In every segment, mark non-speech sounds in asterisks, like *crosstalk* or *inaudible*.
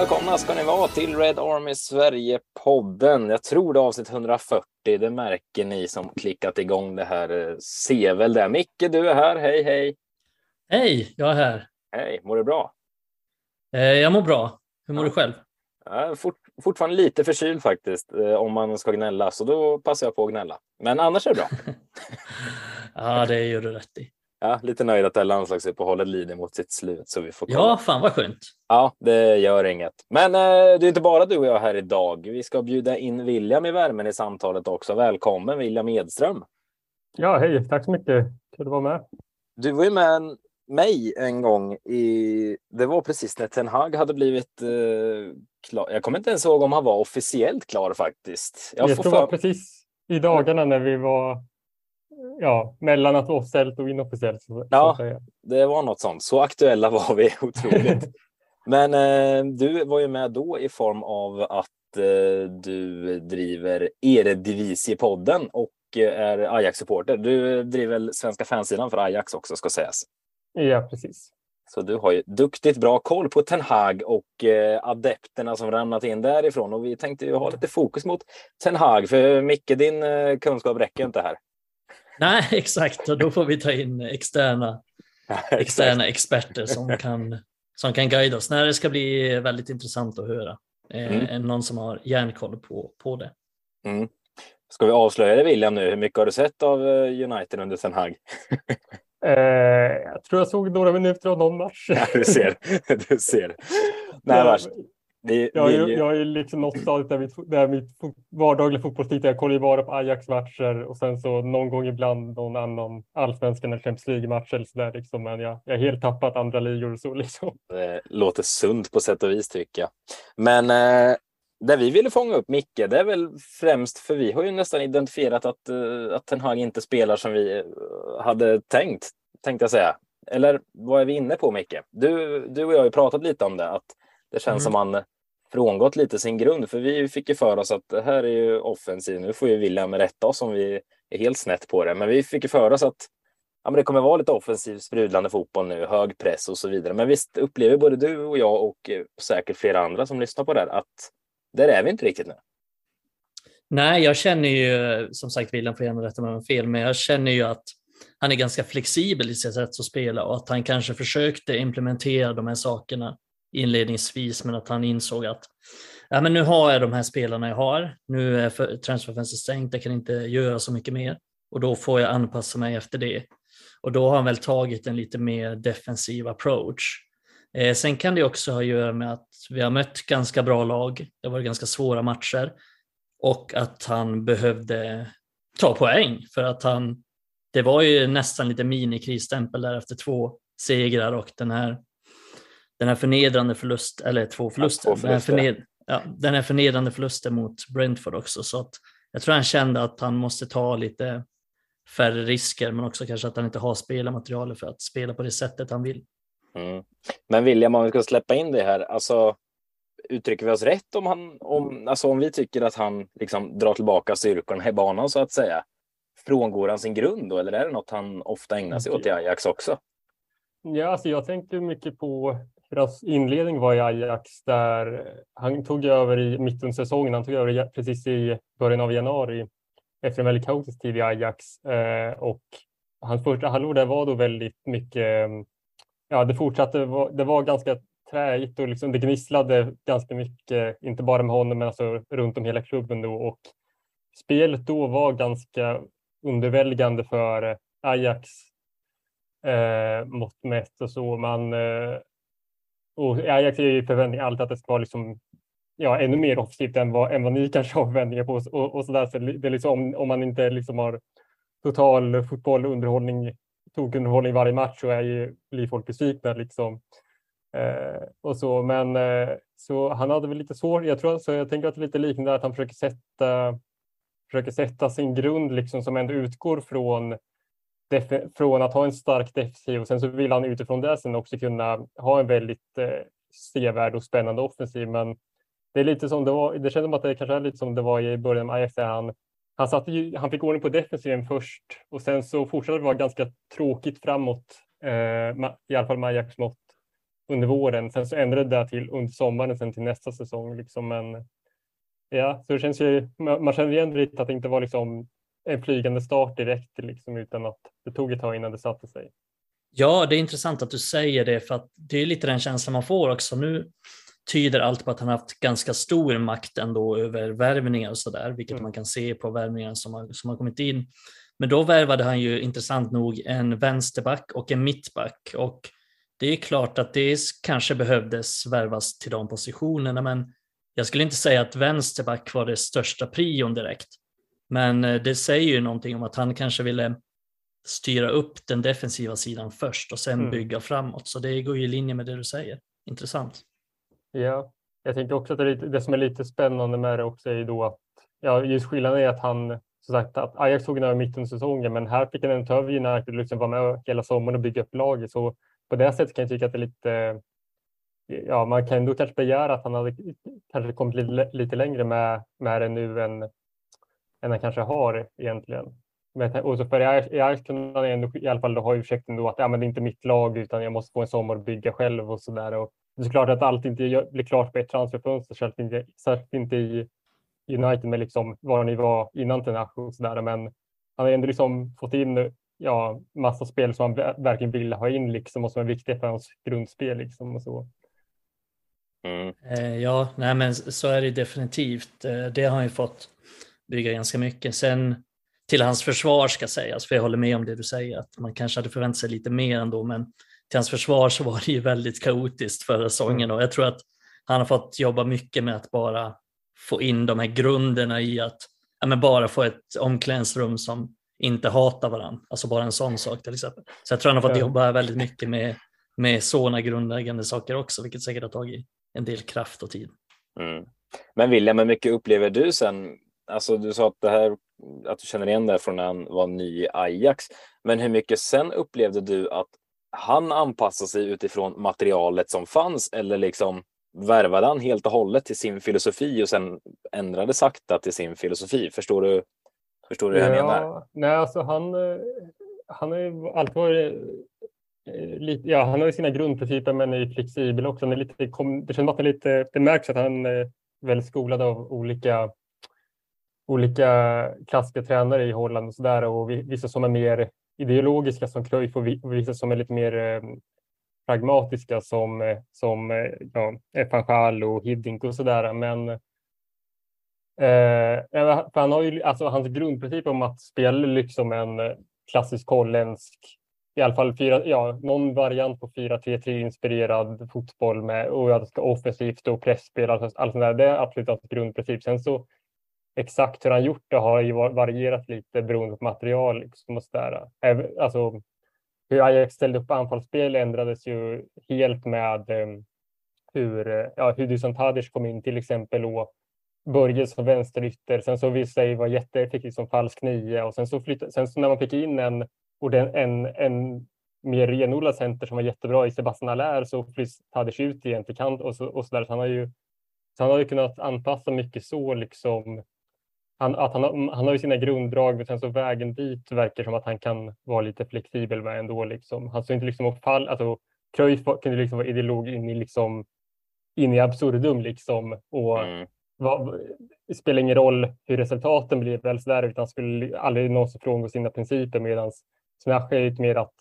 Välkomna ska ni vara till Red Army Sverige-podden. Jag tror det är avsnitt 140. Det märker ni som klickat igång det här. Ser väl det. Micke, du är här. Hej, hej. Hej, jag är här. Hej, mår du bra? Eh, jag mår bra. Hur mår ja. du själv? Jag är fort, fortfarande lite förkyld faktiskt, eh, om man ska gnälla, så då passar jag på att gnälla. Men annars är det bra. *laughs* ja, det gör du rätt i. Ja, lite nöjd att det här landslagsuppehållet lider mot sitt slut. Så vi får kolla. Ja, fan vad skönt. Ja, det gör inget. Men eh, det är inte bara du och jag här idag. Vi ska bjuda in William i värmen i samtalet också. Välkommen William Edström. Ja, hej. Tack så mycket. Kul att vara med. Du var ju med mig en gång i, det var precis när Ten Hag hade blivit eh, klar. Jag kommer inte ens ihåg om han var officiellt klar faktiskt. Jag, jag tror det var precis i dagarna när vi var ja, mellan att vara officiellt och inofficiellt. Så, ja, så det var något sånt. Så aktuella var vi *laughs* otroligt. Men eh, du var ju med då i form av att eh, du driver Eredivisie-podden och eh, är Ajax-supporter. Du driver Svenska fansidan för Ajax också ska sägas. Ja, precis. Så du har ju duktigt bra koll på Ten Hag och eh, adepterna som ramlat in därifrån. Och vi tänkte ju ha lite fokus mot Ten Hag, för Micke, din eh, kunskap räcker inte här. Nej, *laughs* exakt. Och då får vi ta in externa, *laughs* externa experter som *laughs* kan, som kan guida oss. Nej, det ska bli väldigt intressant att höra. Eh, mm. Någon som har järnkoll på, på det. Mm. Ska vi avslöja det William nu? Hur mycket har du sett av eh, United under Ten Hag? Eh, jag tror jag såg några minuter av någon match. Ja, du ser. Du ser. Nej. Vi, jag, är, jag är liksom något stadiet där mitt, där mitt vardagliga fotbollstid, jag kollar ju bara på Ajax-matcher och sen så någon gång ibland någon annan allsvenskan eller Champions League-match eller sådär liksom. Men jag, jag är helt tappat andra ligor och så liksom. Det låter sunt på sätt och vis tycker jag. Men eh, det vi ville fånga upp Micke, det är väl främst för vi har ju nästan identifierat att, uh, att Ten Hag inte spelar som vi uh, hade tänkt, tänkte jag säga. Eller vad är vi inne på Micke? Du, du och jag har ju pratat lite om det, att det känns mm. som man frångått lite sin grund, för vi fick ju för oss att det här är ju offensiv. Nu får ju William rätta oss om vi är helt snett på det, men vi fick ju för oss att ja, men det kommer vara lite offensiv sprudlande fotboll nu, hög press och så vidare. Men visst upplever både du och jag och eh, säkert flera andra som lyssnar på det här att där är vi inte riktigt nu. Nej, jag känner ju, som sagt, William får gärna rätta mig om fel, men jag känner ju att han är ganska flexibel i sitt sätt att spela och att han kanske försökte implementera de här sakerna inledningsvis, men att han insåg att ja, men nu har jag de här spelarna jag har. Nu är transferfönstret stängt, jag kan inte göra så mycket mer och då får jag anpassa mig efter det. Och då har han väl tagit en lite mer defensiv approach Eh, sen kan det också ha att göra med att vi har mött ganska bra lag. Det har varit ganska svåra matcher och att han behövde ta poäng för att han. Det var ju nästan lite minikrisstämpel där efter två segrar och den här. Den här förnedrande förlust eller två förluster. Ja, två förluster. Den, här förned, ja, den här förnedrande förlusten mot Brentford också så att jag tror han kände att han måste ta lite färre risker men också kanske att han inte har spelarmaterialet för att spela på det sättet han vill. Mm. Men William, om vi ska släppa in det här, alltså uttrycker vi oss rätt om han, om, alltså om vi tycker att han liksom drar tillbaka styrkorna i banan så att säga? Frångår han sin grund då, eller är det något han ofta ägnar sig åt i Ajax också? Ja, alltså jag tänker mycket på hur hans inledning var i Ajax där han tog över i mitten av säsongen. Han tog över precis i början av januari efter en väldigt kaotisk tid i Ajax eh, och hans första halvår där var då väldigt mycket mm, ja, det fortsatte. Det var ganska träigt och liksom det gnisslade ganska mycket, inte bara med honom men alltså runt om hela klubben då och spelet då var ganska underväldigande för Ajax eh, mått mätt och så. Man, eh, och Ajax är ju förväntningar alltid att det ska vara liksom, ja, ännu mer offensivt än vad, än vad ni *laughs* kanske har förväntningar på. Och, och så där. Så det är liksom, om man inte liksom har total fotboll underhållning tokunderhållning varje match så är ju, blir folk besvikna. Liksom. Eh, och så, men eh, så han hade väl lite svårt. Jag tror så jag tänker att det är lite liknande att han försöker sätta, försöker sätta sin grund liksom som ändå utgår från från att ha en stark defensiv och sen så vill han utifrån det sen också kunna ha en väldigt eh, sevärd och spännande offensiv. Men det är lite som det var. Det känns som att det kanske är lite som det var i början med Ajax där han han, satte ju, han fick ordning på defensiven först och sen så fortsatte det vara ganska tråkigt framåt, eh, i alla fall med Ajax mått. under våren. Sen så ändrade det till under sommaren sen till nästa säsong. Liksom. Men ja, så det känns ju, man känner igen lite att det inte var liksom en flygande start direkt liksom, utan att det tog ett tag innan det satte sig. Ja, det är intressant att du säger det för att det är lite den känslan man får också. Nu tyder allt på att han haft ganska stor makt ändå över värvningar och sådär, vilket mm. man kan se på värvningarna som har, som har kommit in. Men då värvade han ju intressant nog en vänsterback och en mittback och det är klart att det kanske behövdes värvas till de positionerna, men jag skulle inte säga att vänsterback var det största prion direkt. Men eh, det säger ju någonting om att han kanske ville styra upp den defensiva sidan först och sen mm. bygga framåt. Så det går ju i linje med det du säger. Intressant. Ja, jag tänker också att det, det som är lite spännande med det också är ju då att ja, just skillnaden är att han som sagt att Ajax tog den över mitten av säsongen, men här fick han en ta över United och liksom vara med hela sommaren och bygga upp laget. Så på det sättet kan jag tycka att det är lite. Ja, man kan ändå kanske begära att han hade kanske kommit lite, lite längre med, med det nu än, än han kanske har egentligen. Men, och så för i Ajax kunde han ändå i alla fall ha ursäkten då att ja, men det är inte mitt lag utan jag måste få en sommar och bygga själv och så där. Det är klart att allt inte blir klart på ett transferfönster, särskilt inte, särskilt inte i United med liksom var ni var innan Tenach och så där. Men han har ändå liksom fått in ja, massa spel som han verkligen vill ha in liksom och som är viktiga för hans grundspel liksom och så. Mm. Eh, ja, nej men så är det definitivt. Eh, det har han ju fått bygga ganska mycket. Sen till hans försvar ska sägas, för jag håller med om det du säger, att man kanske hade förväntat sig lite mer ändå, men till hans försvar så var det ju väldigt kaotiskt förra säsongen mm. och jag tror att han har fått jobba mycket med att bara få in de här grunderna i att ja, men bara få ett omklädningsrum som inte hatar varandra. Alltså bara en sån sak till exempel. Så jag tror han har fått jobba väldigt mycket med, med sådana grundläggande saker också, vilket säkert har tagit en del kraft och tid. Mm. Men William, hur mycket upplever du sen? Alltså du sa att, det här, att du känner igen det från när han var ny i Ajax. Men hur mycket sen upplevde du att han anpassade sig utifrån materialet som fanns eller liksom värvade han helt och hållet till sin filosofi och sen ändrade sakta till sin filosofi? Förstår du, förstår du hur jag ja, menar? Nej, alltså han, eh, han har ju alltid varit eh, lite, ja, han har ju sina grundprinciper men är flexibel också. Han är lite, det känns att det, lite, det märks att han är väldigt skolad av olika olika klassiska tränare i Holland och så där och vissa som är mer ideologiska som Cruyff och vissa som är lite mer eh, pragmatiska som, eh, som eh, ja, Fanchal och Hiddink och sådär. Men eh, han har ju, alltså, hans grundprincip om att spela liksom en klassisk holländsk, i alla fall fyra, ja, någon variant på 4-3-3 inspirerad fotboll med och att det ska offensivt och pressspel, alltså, allt sånt där. Det är absolut hans grundprincip. Sen så exakt hur han gjort det har ju varierat lite beroende på material. Liksom och sådär. Alltså, hur Ajax ställde upp anfallsspel ändrades ju helt med um, hur, ja, hur Dusan Tadic kom in till exempel och började som vänsterytter. Sen så visade sig vara jätteeffektiv som falsk nio och sen så, flyttade, sen så när man fick in en, en, en mer renodlad center som var jättebra i Sebastian Allaire så flyttades Tadic ut igen till kant och så, och så där. Så han har ju så han har ju kunnat anpassa mycket så liksom han, att han, han har ju sina grunddrag, men sen så vägen dit verkar som att han kan vara lite flexibel med ändå. Liksom. Han står inte liksom och fall, alltså, Cruyff kunde liksom vara ideolog in i, liksom, in i absurdum liksom. Och mm. vad, det spelar ingen roll hur resultaten blir väl sådär, utan skulle aldrig någonsin frångå sina principer medan Smash är lite mer att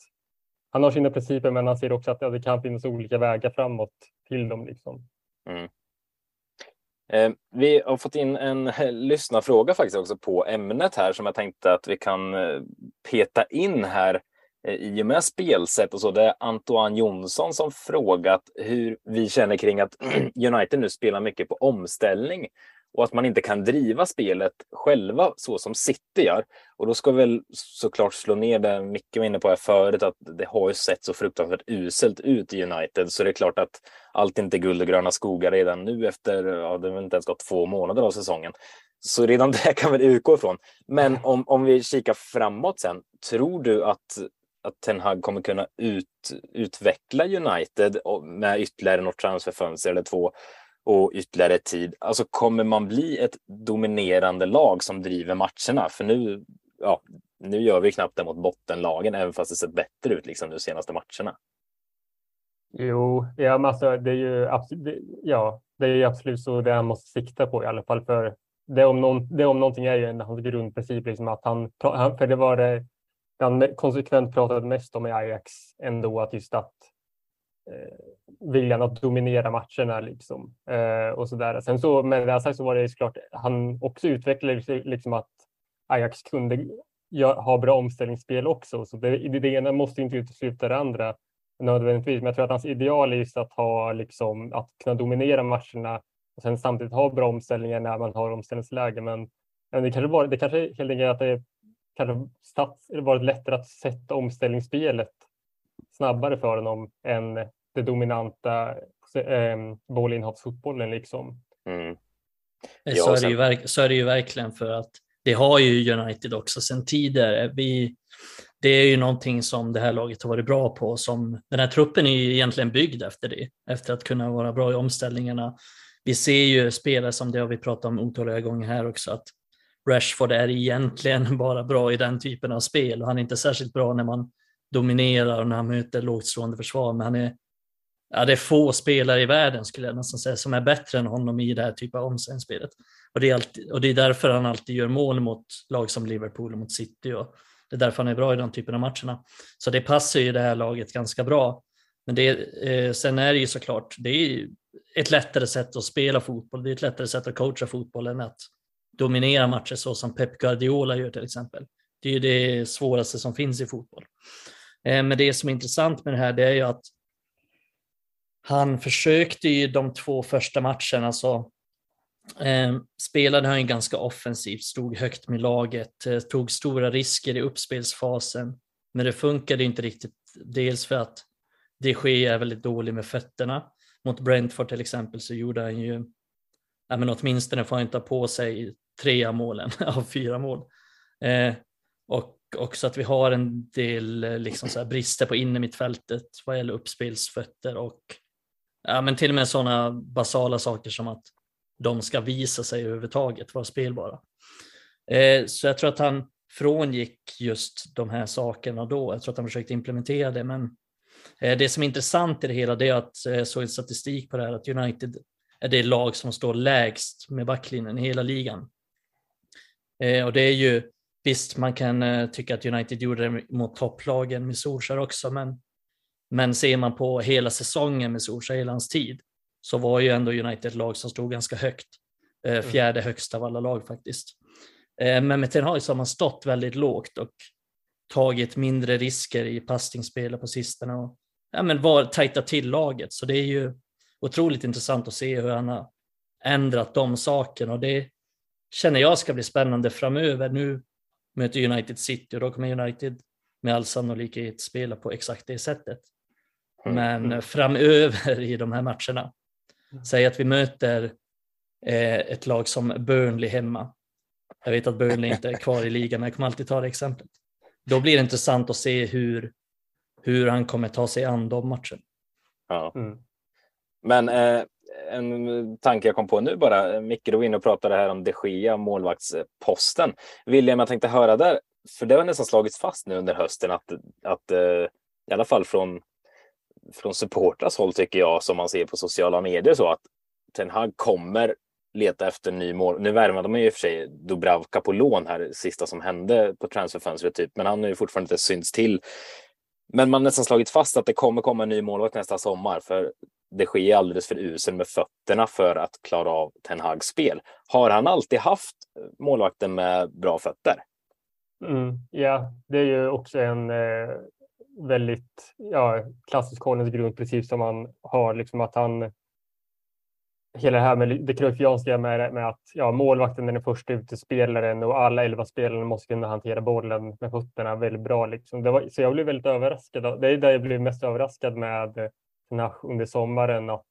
han har sina principer, men han ser också att ja, det kan finnas olika vägar framåt till dem. Liksom. Mm. Eh, vi har fått in en *laughs* lyssnarfråga faktiskt också på ämnet här som jag tänkte att vi kan eh, peta in här eh, i och med spelsätt och så. Det är Antoine Jonsson som frågat hur vi känner kring att *clears throat* United nu spelar mycket på omställning och att man inte kan driva spelet själva så som City gör. Och då ska vi väl såklart slå ner det Micke var inne på här förut, att det har ju sett så fruktansvärt uselt ut i United, så det är klart att allt inte är guld och gröna skogar redan nu efter, ja, det har inte ens gått två månader av säsongen. Så redan *laughs* det kan vi utgå ifrån. Men om, om vi kikar framåt sen, tror du att att Ten Hag kommer kunna ut, utveckla United med ytterligare något transferfönster eller två och ytterligare tid. Alltså kommer man bli ett dominerande lag som driver matcherna? För nu, ja, nu gör vi knappt det mot bottenlagen, även fast det sett bättre ut liksom de senaste matcherna. Jo, ja, men alltså, det är ju absolut, ja, det är absolut så det han måste sikta på i alla fall. För det om, någon, det om någonting är ju en hans grundprincip, liksom att han, för det var det han konsekvent pratade mest om i Ajax ändå, att just att eh, viljan att dominera matcherna liksom eh, och så där. Sen så med det sagt så var det såklart han också utvecklade liksom att Ajax kunde ha bra omställningsspel också. Så det, det ena måste inte utesluta det andra nödvändigtvis. Men jag tror att hans ideal är just att ha liksom att kunna dominera matcherna och sen samtidigt ha bra omställningar när man har omställningsläge. Men, men det kanske var det kanske helt enkelt att det kanske stats, varit lättare att sätta omställningsspelet snabbare för honom än det dominanta eh, bollinnehavsfotbollen liksom. Mm. Så, är det ju, så är det ju verkligen för att det har ju United också sedan tidigare. Vi, det är ju någonting som det här laget har varit bra på. Som, den här truppen är ju egentligen byggd efter det, efter att kunna vara bra i omställningarna. Vi ser ju spelare som det har vi pratat om otaliga gånger här också, att Rashford är egentligen *laughs* bara bra i den typen av spel och han är inte särskilt bra när man dominerar och när han möter lågt stående försvar, men han är Ja, det är få spelare i världen skulle jag nästan säga som är bättre än honom i det här typen av omställningsspelet. Och det, är alltid, och det är därför han alltid gör mål mot lag som Liverpool och mot City. Och det är därför han är bra i den typen av matcherna. Så det passar ju det här laget ganska bra. Men det, eh, sen är det ju såklart, det är ett lättare sätt att spela fotboll. Det är ett lättare sätt att coacha fotboll än att dominera matcher så som Pep Guardiola gör till exempel. Det är ju det svåraste som finns i fotboll. Eh, men det som är intressant med det här det är ju att han försökte ju de två första matcherna så eh, spelade han ju ganska offensivt, stod högt med laget, eh, tog stora risker i uppspelsfasen. Men det funkade inte riktigt, dels för att de sker är väldigt dålig med fötterna. Mot Brentford till exempel så gjorde han ju, ja, men åtminstone får han inte ha på sig tre av målen *laughs* av fyra mål. Eh, och också att vi har en del eh, liksom så brister på innermittfältet vad gäller uppspelsfötter och ja, men till och med sådana basala saker som att de ska visa sig överhuvudtaget, vara spelbara. Eh, så jag tror att han frångick just de här sakerna då. Jag tror att han försökte implementera det, men eh, det som är intressant i det hela det är att eh, jag såg statistik på det här att United är det lag som står lägst med backlinjen i hela ligan. Eh, och det är ju visst, man kan eh, tycka att United gjorde det mot topplagen med Solskjaer också, men men ser man på hela säsongen med hans tid, så var ju ändå United ett lag som stod ganska högt. Eh, mm. Fjärde högst av alla lag faktiskt. Eh, men med Ten Hag så har man stått väldigt lågt och tagit mindre risker i passningsspelet på sistone och ja, men var tajta till laget. Så det är ju otroligt intressant att se hur han har ändrat de sakerna och det känner jag ska bli spännande framöver. Nu möter United City och då kommer United med all sannolikhet spela på exakt det sättet. Men mm. framöver i de här matcherna, mm. säg att vi möter eh, ett lag som Burnley hemma. Jag vet att Burnley inte är kvar i ligan, men jag kommer alltid ta det exemplet. Då blir det intressant att se hur, hur han kommer ta sig an de matcherna. Ja. Mm. Men eh, en tanke jag kom på nu bara. Micke, du var inne och pratade här om de Gia, målvaktsposten. William, jag tänkte höra där, för det har nästan slagits fast nu under hösten att, att eh, i alla fall från från supportras håll tycker jag, som man ser på sociala medier, så att Ten Hag kommer leta efter ny mål. Nu värvade man ju i och för sig Dubravka på lån här, sista som hände på transferfönstret, typ, men han har ju fortfarande inte synts till. Men man har nästan slagit fast att det kommer komma en ny målvakt nästa sommar, för det sker alldeles för usel med fötterna för att klara av Ten Hags spel. Har han alltid haft målvakten med bra fötter? Mm, ja, det är ju också en eh, väldigt ja, klassisk Collins grundprincip som man har, liksom att han hela det här med det kruyffianska med, med att ja, målvakten är den första utespelaren och alla elva spelarna måste kunna hantera bollen med fötterna väldigt bra. Liksom. Det var, så jag blev väldigt överraskad. Det är där jag blev mest överraskad med Nash under sommaren. Att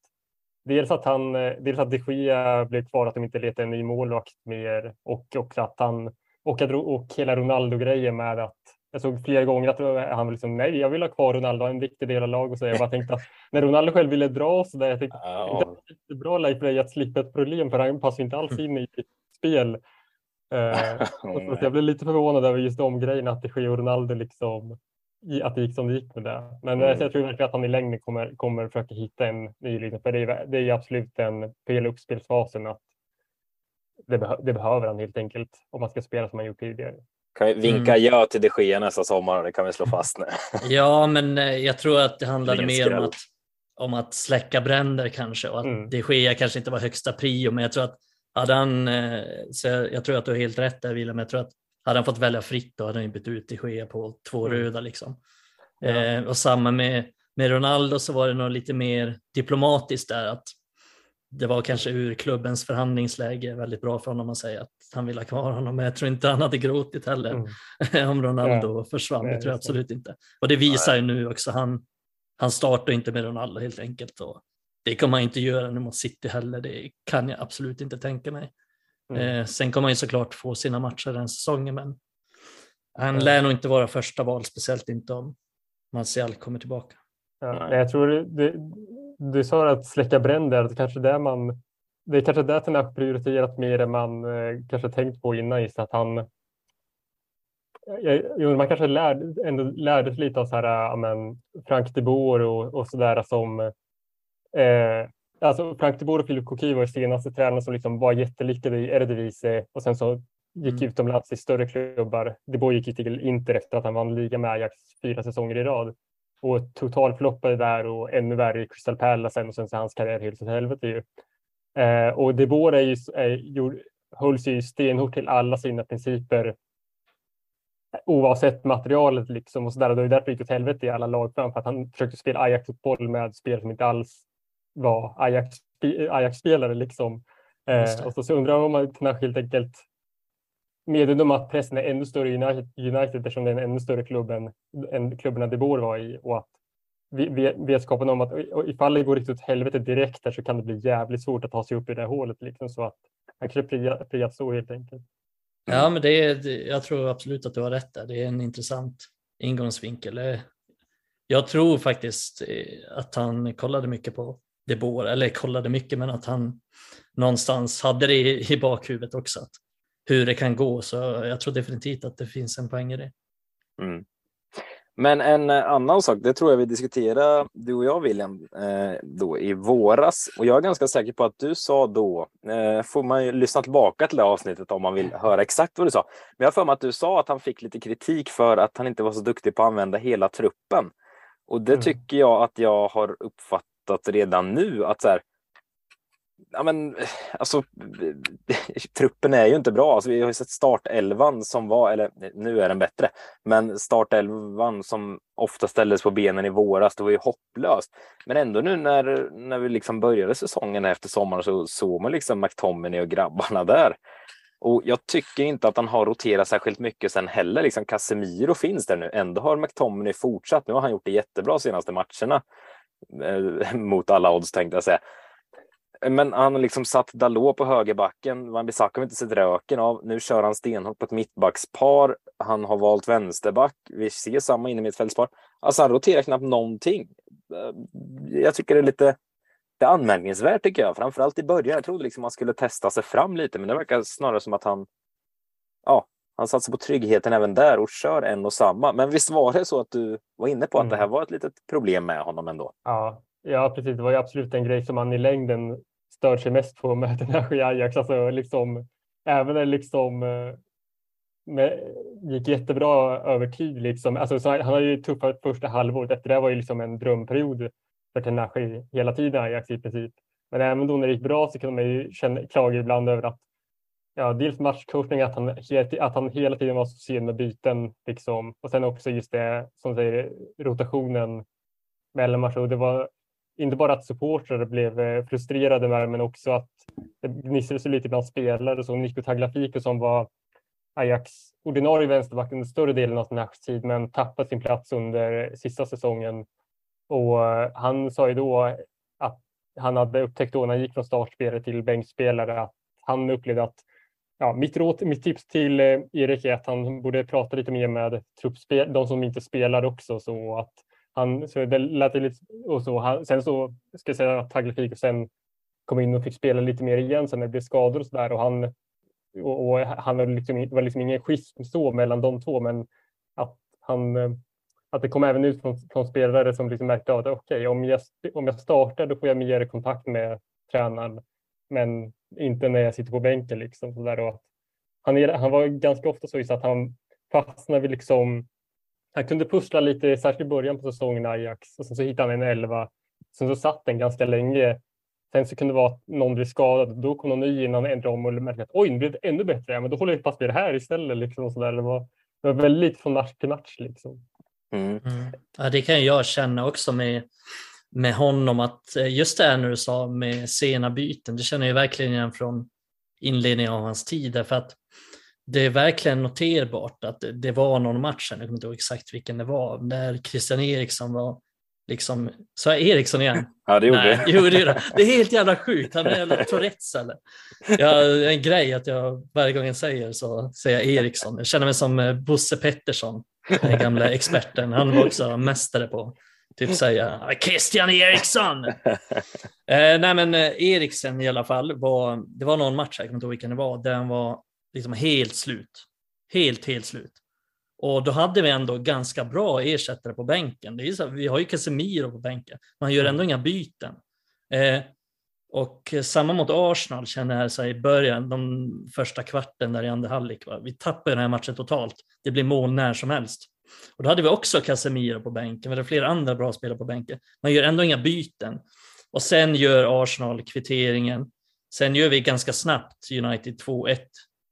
dels att han, dels att de Gia blev kvar, att de inte letade en ny målvakt mer och också att han och, och hela Ronaldo-grejen med att jag såg flera gånger att han var liksom nej, jag vill ha kvar Ronaldo, en viktig del av laget. Så jag bara tänkte att när Ronaldo själv ville dra så där, jag tänkte ja. det är bra Leif att slippa ett problem för han passar inte alls in i spel. Uh, så *laughs* jag blev lite förvånad över just de grejerna att det sker och Ronaldo liksom att det gick som det gick med det. Men mm. jag tror verkligen att han i längden kommer, kommer försöka hitta en ny linje. För det är, det är absolut den fel uppspelsfasen att det, beh det, behöver han helt enkelt om man ska spela som han gjort tidigare. Kan vi vinka mm. ja till de Gea nästa sommar? Det kan vi slå fast nu. *laughs* ja, men eh, jag tror att det handlade mer om att, om att släcka bränder kanske och att mm. de Gea kanske inte var högsta prio. Men jag tror att hade han, eh, så jag tror att du har helt rätt där Wilhelm, jag tror att hade han fått välja fritt då hade han bytt ut de Gea på två mm. röda liksom. Ja. Eh, och samma med, med Ronaldo så var det nog lite mer diplomatiskt där att det var kanske ur klubbens förhandlingsläge väldigt bra för honom att säga att han vill ha kvar honom. Men jag tror inte han hade gråtit heller mm. *laughs* om Ronaldo ja. försvann. Det tror jag absolut inte. Och det visar ju nu också. Han, han startar inte med Ronaldo helt enkelt. Och det kommer han inte göra nu mot City heller. Det kan jag absolut inte tänka mig. Mm. Eh, sen kommer han ju såklart få sina matcher den säsongen. Men han mm. lär nog inte vara första val, speciellt inte om Martial kommer tillbaka. Ja, jag tror det, du sa att släcka bränder, det kanske det man det är kanske det han har prioriterat mer än man eh, kanske tänkt på innan just att han jag, man kanske lärde, ändå lärde sig lite av så här, men Frank de Boer och, och så där som eh, alltså Frank de Boer och Philip Coquille var senaste tränarna som liksom var jättelyckade i Eredivisie och sen så gick mm. utomlands i större klubbar. De Boer gick till Inter efter att han vann liga med Ajax fyra säsonger i rad och totalfloppade där och ännu värre i Crystal Palace sen och sen så hans karriär helt åt helvete ju. Eh, och De Boer är ju, är, höll sig ju stenhårt till alla sina principer oavsett materialet liksom och sådär. Det var därför det gick åt helvete i alla lagplan för att han försökte spela Ajax-fotboll med spel som inte alls var Ajax-spelare liksom. Eh, och så, så undrar om man kanske helt enkelt medveten om att pressen är ännu större i United, United eftersom det är en ännu större klubb än, än klubbarna De Boer var i och att vetskapen om att ifall det går riktigt åt helvete direkt där så kan det bli jävligt svårt att ta sig upp i det här hålet liksom så att han kanske friat så helt enkelt. Ja, men det är, jag tror absolut att du har rätt där. Det är en intressant ingångsvinkel. Eh, jag tror faktiskt eh, att han kollade mycket på De Boer, eller kollade mycket, men att han någonstans hade det i, i bakhuvudet också. Att hur det kan gå. Så jag tror definitivt att det finns en poäng i det. Mm. Men en eh, annan sak, det tror jag vi diskuterade, du och jag William, eh, då i våras. Och jag är ganska säker på att du sa då, eh, får man ju lyssna tillbaka till det avsnittet om man vill höra exakt vad du sa. Men jag har för mig att du sa att han fick lite kritik för att han inte var så duktig på att använda hela truppen. Och det mm. tycker jag att jag har uppfattat redan nu, att så här, ja, men, alltså, *laughs* truppen är ju inte bra. Alltså, vi har ju sett startelvan som var, eller nu är den bättre, men startelvan som ofta ställdes på benen i våras, det var ju hopplöst. Men ändå nu när, när vi liksom började säsongen efter sommaren så såg man liksom McTominay och grabbarna där. Och jag tycker inte att han har roterat särskilt mycket sen heller. Liksom Casemiro finns där nu. Ändå har McTominay fortsatt. Nu har han gjort det jättebra de senaste matcherna. Eh, mot alla odds tänkte jag säga. Men han har liksom satt Dalot på högerbacken. Van Bissaka har inte sett röken av. Nu kör han stenhårt på ett mittbackspar. Han har valt vänsterback. Vi ser samma in i mittfältspar. Alltså han roterar knappt någonting. Eh, jag tycker det är lite det är anmärkningsvärt tycker jag. Framförallt i början. Jag trodde liksom man skulle testa sig fram lite, men det verkar snarare som att han ja, han satsar på tryggheten även där och kör en och samma. Men visst var det så att du var inne på att mm. det här var ett litet problem med honom ändå? Ja, Ja, precis. Det var ju absolut en grej som man i längden stör sig mest på med den här Ajax. Alltså liksom, även när det liksom eh, med, gick jättebra över tid. Liksom. Alltså, han har ju tuffa första halvåret. Efter det var ju liksom en drömperiod för Tenashi hela tiden Ajax i princip. Men även då när det gick bra så kunde man ju känna, klaga ibland över att ja, dels matchcoachning, att han, att han hela tiden var så sen med byten. Liksom. Och sen också just det som säger rotationen mellan matcher. Och det var inte bara att supportrar blev eh, frustrerade med det, men också att det gnisslade sig lite bland spelare som Nico Tagliafico som var Ajax ordinarie vänsterback under större delen av sin tid men tappade sin plats under sista säsongen. Och eh, han sa ju då att han hade upptäckt då när han gick från startspelare till bänkspelare att han upplevde att ja, mitt, råd, mitt tips till eh, Erik är att han borde prata lite mer med truppspel, de som inte spelar också så att han, så det lät lite, och så, han, sen så ska jag säga att Tagliafico sen kom in och fick spela lite mer igen sen när det blev skador och så där och han och, och han var liksom, var liksom ingen schism så mellan de två men att han att det kom även ut från, från spelare som liksom märkte att okej, okay, om, jag, om jag startar då får jag mer kontakt med tränaren, men inte när jag sitter på bänken. Liksom, så där, och han, är, han var ganska ofta så att han fastnade vid liksom, han kunde pussla lite, särskilt i början på säsongen i Ajax, och sen så hittade han en elva. Sen så satt den ganska länge. Sen så kunde det vara att någon blev skadad. Då kom någon ny innan ändrade om och märkte att oj, nu blev det ännu bättre. Ja, men då håller jag fast vid det här istället. Liksom, och så där. Det, var, det var väldigt från match till match. Liksom. Mm. Mm. Ja, det kan jag känna också med, med honom, att eh, just det här när du sa med sena byten, det känner jag verkligen igen från inledningen av hans tid, därför att det är verkligen noterbart att det var någon match, jag kommer inte ihåg exakt vilken det var, där Christian Eriksson var liksom, sa jag Eriksson igen? Ja, det gjorde Nej, det. det. Det är helt jävla sjukt, han är jävla Tourettes eller? Jag, en grej att jag varje gång jag säger så säger jag Eriksson. Jag känner mig som eh, Bosse Pettersson, den gamla experten. Han var också mästare på typ säga Christian Eriksson. eh, nej men eh, Eriksen i alla fall, var, det var någon match, jag kommer inte ihåg vilken det var, där han var liksom helt slut. Helt, helt slut. Och då hade vi ändå ganska bra ersättare på bänken. Det är så, vi har ju Casemiro på bänken, man gör ändå inga byten. Eh, och samma mot Arsenal känner jag så i början, de första kvarten där i andra halvlek. Vi tappar den här matchen totalt. Det blir mål när som helst. Och då hade vi också Casemiro på bänken, vi hade flera andra bra spelare på bänken. Man gör ändå inga byten. Och sen gör Arsenal kvitteringen. Sen gör vi ganska snabbt United 2-1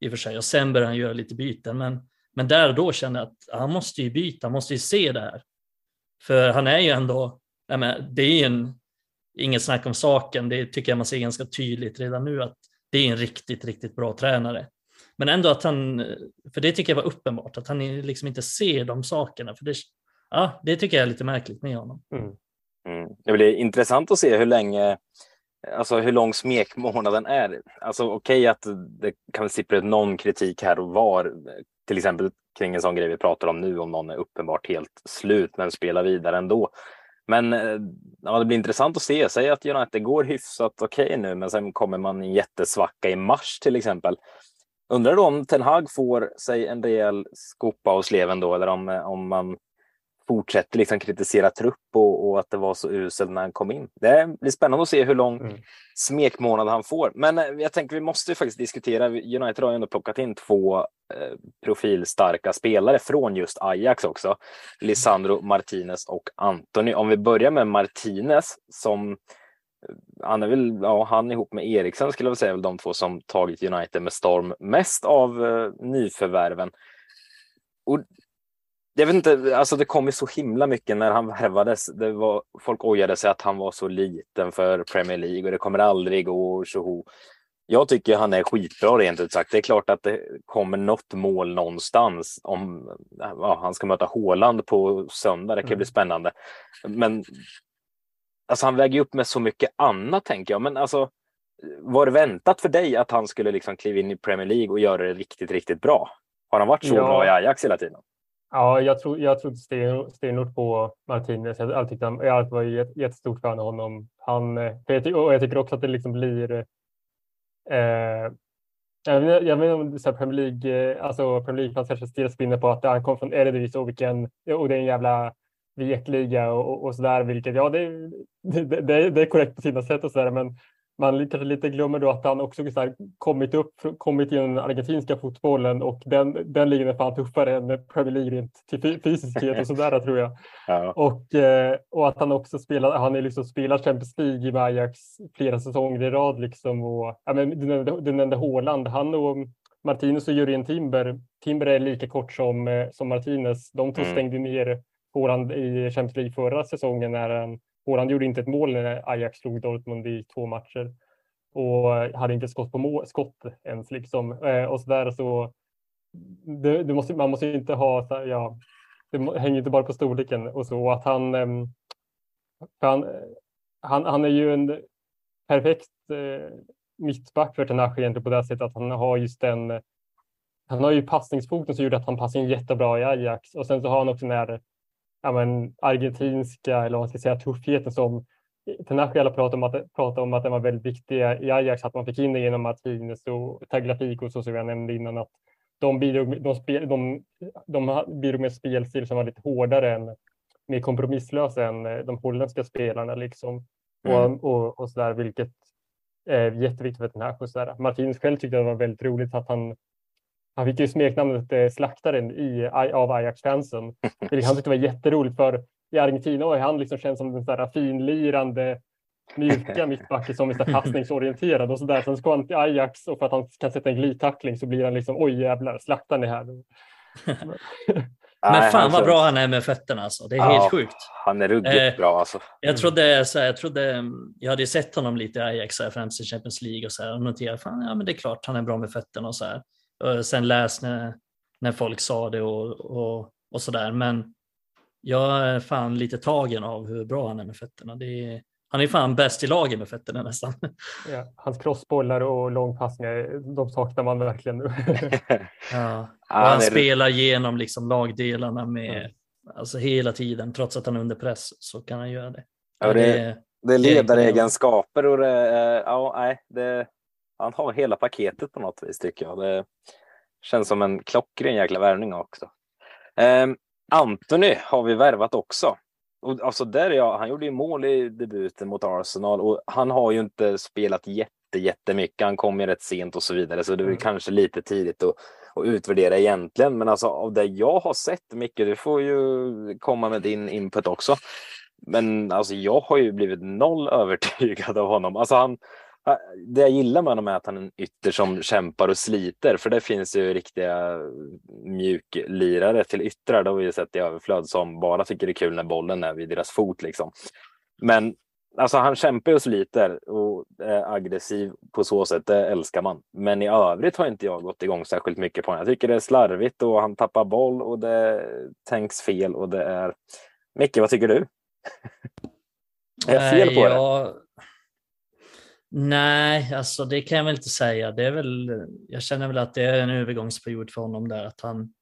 i och för sig och sen började han göra lite byten. Men, men där och då kände jag att han måste ju byta, han måste ju se det här. För han är ju ändå, menar, det är ju en, inget snack om saken, det tycker jag man ser ganska tydligt redan nu att det är en riktigt, riktigt bra tränare. Men ändå att han, för det tycker jag var uppenbart, att han liksom inte ser de sakerna. För det, ja, det tycker jag är lite märkligt med honom. Mm. Mm. Det blir intressant att se hur länge alltså hur lång smekmånaden är. Alltså okej okay, att det kan sippra ut någon kritik här och var, till exempel kring en sån grej vi pratar om nu, om någon är uppenbart helt slut men spelar vidare ändå. Men eh, ja, det blir intressant att se. Säg att United går hyfsat okej okay nu, men sen kommer man i en jättesvacka i mars till exempel. Undrar då om Ten Hag får sig en rejäl skopa av sleven då, eller om, eh, om man fortsätter liksom kritisera trupp och, och, att det var så uselt när han kom in. Det blir spännande att se hur lång mm. smekmånad han får. Men eh, jag tänker vi måste faktiskt diskutera. United har ju ändå plockat in två eh, profilstarka spelare från just Ajax också. Lisandro Martinez och Anthony. Om vi börjar med Martinez som eh, han är väl, ja, han ihop med Eriksen skulle jag säga, väl de två som tagit United med storm mest av eh, nyförvärven. Och jag vet inte, alltså det kom ju så himla mycket när han värvades. Det var, folk ojade sig att han var så liten för Premier League och det kommer aldrig gå. Tjoho. Jag tycker han är skitbra rent ut sagt. Det är klart att det kommer något mål någonstans om ja, han ska möta Håland på söndag. Det kan mm. bli spännande. Men alltså, han väger upp med så mycket annat tänker jag. Men alltså, var det väntat för dig att han skulle liksom kliva in i Premier League och göra det riktigt, riktigt bra? Har han varit så ja. bra i Ajax hela tiden? Ja, jag, tro, jag trodde stenhårt på Martinez. Jag har alltid, jag var alltid jättestort fan av honom. Han, eh, jag, och jag tycker också att det liksom blir... Eh, jag, vet, jag vet om så här, Premier League, eh, alltså Premier League-fans kanske stirrar spinner på att han kom från Eredivisie och, vilken, och det är en jävla vekliga och, och, och sådär, vilket ja, det, *laughs* det, det, det är korrekt på sina sätt och sådär, men man kanske lite glömmer då att han också kommit upp, kommit genom den argentinska fotbollen och den, den ligan är fan tuffare än Premier League rent till fysiskhet och sådär tror jag. *laughs* Ja. Och, eh, och att han också spelar, han är liksom spelat Champions League i Ajax flera säsonger i rad liksom och ja, men du nämnde, du nämnde Håland, han och Martinez och Jurien Timber, Timber är lika kort som, eh, som Martinez. De två mm. stängde ner Håland i Champions League förra säsongen när han Haaland gjorde inte ett mål när Ajax slog Dortmund i två matcher och hade inte skott på mål, skott ens liksom. Eh, och så där så det, det måste, man måste inte ha, ja, det hänger inte bara på storleken och så. Och att han, ehm, han, han, han är ju en perfekt eh, mittback för Tenache egentligen på det sättet att han har just den han har ju passningsfoten som gjorde att han passade in jättebra i Ajax och sen så har han också den här ja, men, argentinska, eller vad man ska säga, tuffheten som Tenasciala pratade om, att, pratade om att den var väldigt viktig i Ajax, att man fick in det genom Martinez och Tagliafico så som jag nämnde innan. Att de bidrog, de, spel, de, de bidrog med spelstil som var lite hårdare än mer kompromisslösa än eh, de holländska spelarna liksom. Mm. Och, och, och så där, vilket är jätteviktigt för den här skjutsar. Martinez själv tyckte det var väldigt roligt att han han fick ju smeknamnet eh, Slaktaren i, av Ajax-fansen. *laughs* Han tyckte det var jätteroligt för i Argentina har han liksom känns som den där finlirande mjuka *laughs* mittbacke som är passningsorienterad och så där. Sen ska han till Ajax och för att han kan sätta en glidtackling så blir han liksom oj jävlar, slaktaren är här. *laughs* Men fan vad bra han är med fötterna alltså. Det är ja, helt sjukt. Han är ruggigt eh, bra alltså. Jag trodde, så här, jag trodde, jag hade sett honom lite i Ajax, här, främst i Champions League och så här, och noterade, fan, ja men det är klart han är bra med fötterna och så här. Och sen läst när, när folk sa det och, och, och så där. Men jag är fan lite tagen av hur bra han är med fötterna. Det är, han är fan bäst i laget med fötterna nästan. *laughs* Ja, hans crossbollar och långpassningar, de saknar man verkligen nu. *laughs* *laughs* ja. Och han spelar genom liksom lagdelarna med, mm. alltså hela tiden, trots att han är under press så kan han göra det. Ja, det, det, det är ledaregenskaper och det, ja, nej, det, han har hela paketet på något vis tycker jag. Det känns som en klockren jäkla värvning också. Eh, Anthony har vi värvat också. Och alltså där är jag, han gjorde ju mål i debuten mot Arsenal och han har ju inte spelat jätte, jättemycket. Han kom ju rätt sent och så vidare, så det är mm. kanske lite tidigt att, att utvärdera egentligen. Men alltså av det jag har sett, Micke, du får ju komma med din input också. Men alltså jag har ju blivit noll *laughs* övertygad av honom. Alltså han, det jag gillar med honom är att han är en ytter som kämpar och sliter, för det finns ju riktiga mjuklirare till yttrar. Det har vi sett i överflöd som bara tycker det är kul när bollen är vid deras fot. Liksom. Men alltså, han kämpar och sliter och är aggressiv på så sätt. Det älskar man. Men i övrigt har inte jag gått igång särskilt mycket på honom. Jag tycker det är slarvigt och han tappar boll och det tänks fel och det är... Micke, vad tycker du? är *laughs* jag fel på jag... det? Nej, alltså det kan jag väl inte säga. Det är väl, jag känner väl att det är en övergångsperiod för honom där, att han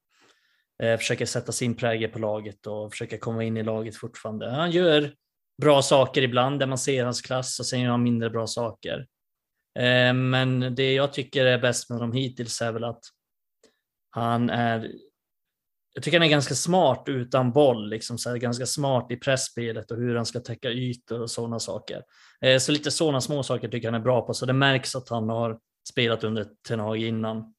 eh, försöker sätta sin prägel på laget och försöker komma in i laget fortfarande. Han gör bra saker ibland där man ser hans klass och sen gör han mindre bra saker. Eh, men det jag tycker är bäst med honom hittills är väl att han är jag tycker han är ganska smart utan boll, liksom så här, ganska smart i pressspelet och hur han ska täcka ytor och sådana saker. Eh, så lite sådana små saker tycker han är bra på, så det märks att han har spelat under Ten Hag innan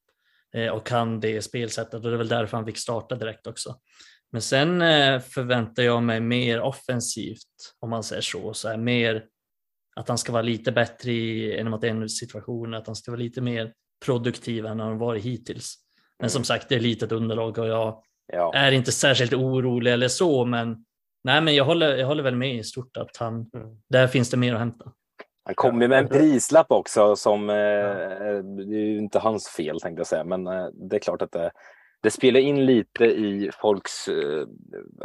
eh, och kan det spelsättet och det är väl därför han fick starta direkt också. Men sen eh, förväntar jag mig mer offensivt, om man säger så, så här, mer att han ska vara lite bättre i en mot en situationer, att han ska vara lite mer produktiv än han varit hittills. Men som sagt, det är litet underlag och jag ja. är inte särskilt orolig eller så, men nej, men jag håller, jag håller väl med i stort att han, mm. där finns det mer att hämta. Han kom ju med en prislapp också som, eh, det är ju inte hans fel tänkte jag säga, men eh, det är klart att det, det spelar in lite i folks eh,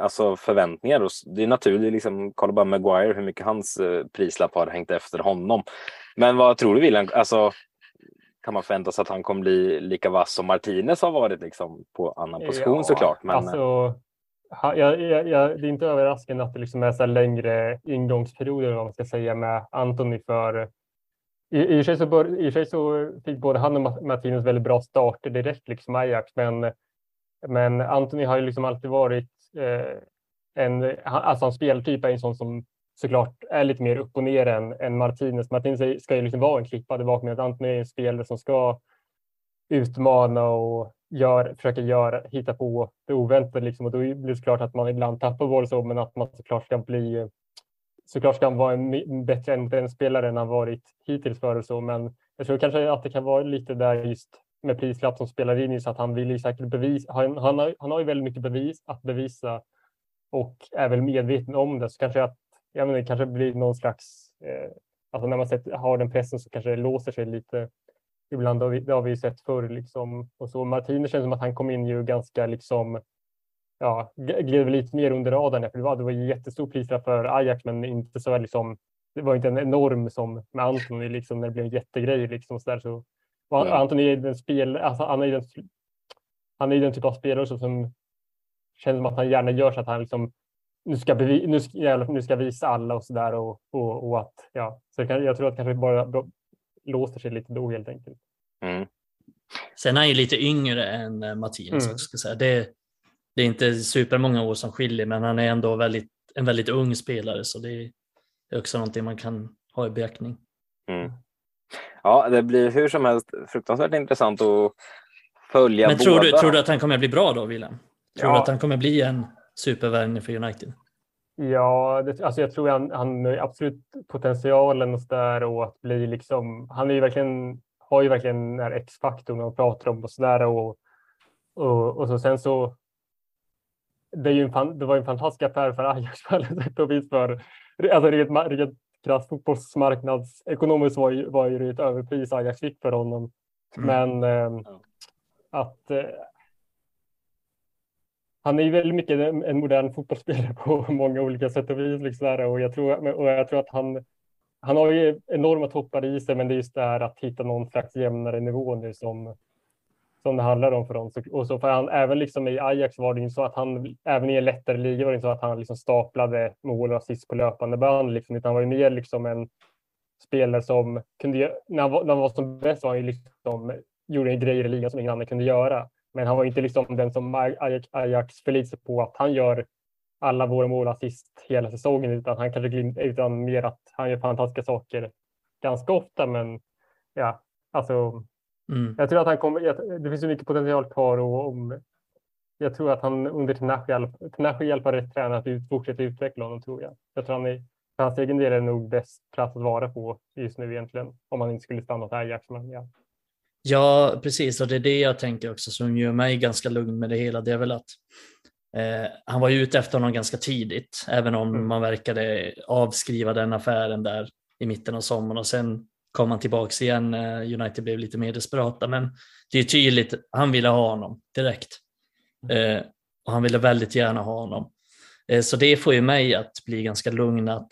alltså förväntningar. Och det är naturligt, liksom, kolla bara Maguire hur mycket hans eh, prislapp har hängt efter honom. Men vad tror du William? Alltså, kan man förvänta sig att han kommer bli lika vass som Martinez har varit liksom, på annan position ja, såklart. Men... Alltså, jag, jag, jag, det är inte överraskande att det liksom är så längre ingångsperioder vad man ska säga med Antoni för i, i, och sig så bör, I och sig så fick både han och Martinez väldigt bra starter direkt, liksom Ajax, men, men Antoni har ju liksom alltid varit eh, en, alltså hans speltyp är en sån som såklart är lite mer upp och ner än, än Martinez. Martinez ska ju liksom vara en klippad bak med Antoni är en spelare som ska utmana och gör, försöka göra, hitta på det oväntade. Liksom. Och då blir det såklart att man ibland tappar boll så, men att man såklart ska bli såklart ska han vara en bättre än den spelare än han varit hittills för och så. Men jag tror kanske att det kan vara lite där just med prislapp som spelar in i så att han vill ju säkert bevisa. Han, han, har, han har ju väldigt mycket bevis att bevisa och är väl medveten om det. Så kanske att jag menar, det kanske blir någon slags, eh, alltså när man sett, har den pressen så kanske det låser sig lite. Ibland har vi, det har vi ju sett förr liksom. Och så Martinez känns som att han kom in ju ganska liksom, ja, gled lite mer under radarn. För det var, det var ju jättestor prislapp för Ajax, men inte så liksom, det var inte en enorm som med Antoni liksom när det blev en jättegrej liksom så där så. Mm. Antoni är den spel, alltså han är den, han är den typ av spelare som känns som att han gärna gör så att han liksom nu ska, bevi, nu, ska, nu ska visa alla och så där och, och, och, att ja, så jag, jag tror att kanske bara låser sig lite då helt enkelt. Mm. Sen är han ju lite yngre än eh, Mattias. Mm. Ska säga. Det, det är inte supermånga år som skiljer, men han är ändå väldigt, en väldigt ung spelare, så det är också någonting man kan ha i beaktning. Mm. Ja, det blir hur som helst fruktansvärt intressant att följa Men båda. tror du, tror du att han kommer bli bra då, Wilhelm? Tror Ja. du att han kommer bli en supervärvning för United? Ja, det, alltså jag tror han, han har absolut potentialen och så där och att bli liksom. Han är ju verkligen har ju verkligen den här X-faktorn man pratar om och så där och, och, och så sen så. Det, är ju en, fan- det var ju en fantastisk affär för Ajax på alla sätt och vis för alltså rent, rent krasst fotbollsmarknadsekonomiskt var ju, var ju det ett överpris Ajax fick för honom. Mm. Men Ja. att eh, han är ju väldigt mycket en, modern fotbollsspelare på *laughs* många olika sätt och vis. Liksom där, och, jag tror, och jag tror att han, han har ju enorma toppar i sig, men det är just det här att hitta någon slags jämnare nivå nu som, som det handlar om för dem. Och så för han, även liksom i Ajax var det ju så att han, även i en lättare liga var det inte så att han liksom staplade mål och assist på löpande band, liksom, utan han var ju mer liksom en spelare som kunde, när han var, när han var som bäst var han ju liksom, gjorde grejer i ligan som ingen annan kunde göra. Men han var inte liksom den som Ajax, förlitar sig på att han gör alla våra mål assist hela säsongen, utan han kanske utan mer att han gör fantastiska saker ganska ofta. Men ja, alltså, Mm. jag tror att han kommer. Det finns så mycket potential kvar och om. Jag tror att han under Tinashe hjälp- Tinashe hjälper rätt tränare att ut, fortsätta utveckla honom tror jag. Jag tror han är för hans egen del är det nog bäst plats att vara på just nu egentligen. Om han inte skulle stanna till Ajax. Men ja. Ja, precis. Och det är det jag tänker också som gör mig ganska lugn med det hela. Det är väl att eh, han var ju ute efter honom ganska tidigt, även om Mm. man verkade avskriva den affären där i mitten av sommaren och sen kom han tillbaks igen när United blev lite mer desperata. Men det är tydligt, han ville ha honom direkt. Eh, och han ville väldigt gärna ha honom. Eh, så det får ju mig att bli ganska lugn att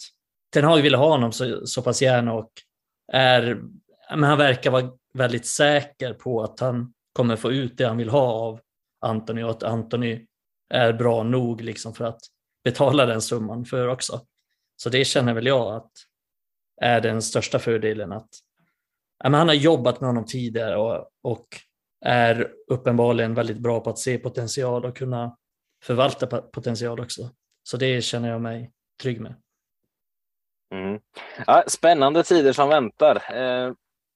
Ten Hag ville ha honom så, så pass gärna och är, men han verkar vara väldigt säker på att han kommer få ut det han vill ha av Anthony och att Anthony är bra nog liksom för att betala den summan för också. Så det känner väl jag att är den största fördelen att ja, men han har jobbat med honom tidigare och, och är uppenbarligen väldigt bra på att se potential och kunna förvalta potential också. Så det känner jag mig trygg med. Mm. Ja, spännande tider som väntar. Eh,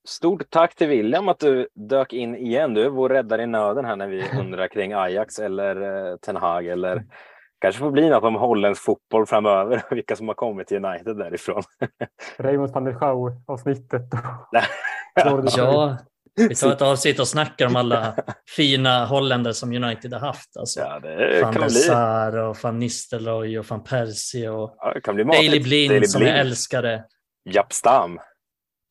stort tack till William att du dök in igen. Du är vår räddare i nöden här när vi *laughs* undrar kring Ajax eller eh, Ten Hag eller kanske får bli något om holländsk fotboll framöver och vilka som har kommit till United därifrån. *laughs* Raymond van der Schau avsnittet. Ja, vi tar ett avsnitt och snackar om alla fina holländare som United har haft. Alltså. Ja, det Van kan Sar och Van Nistelrooy och Van Persie och ja, matigt. Blind Daley som Blind. jag älskade. Japp Stam.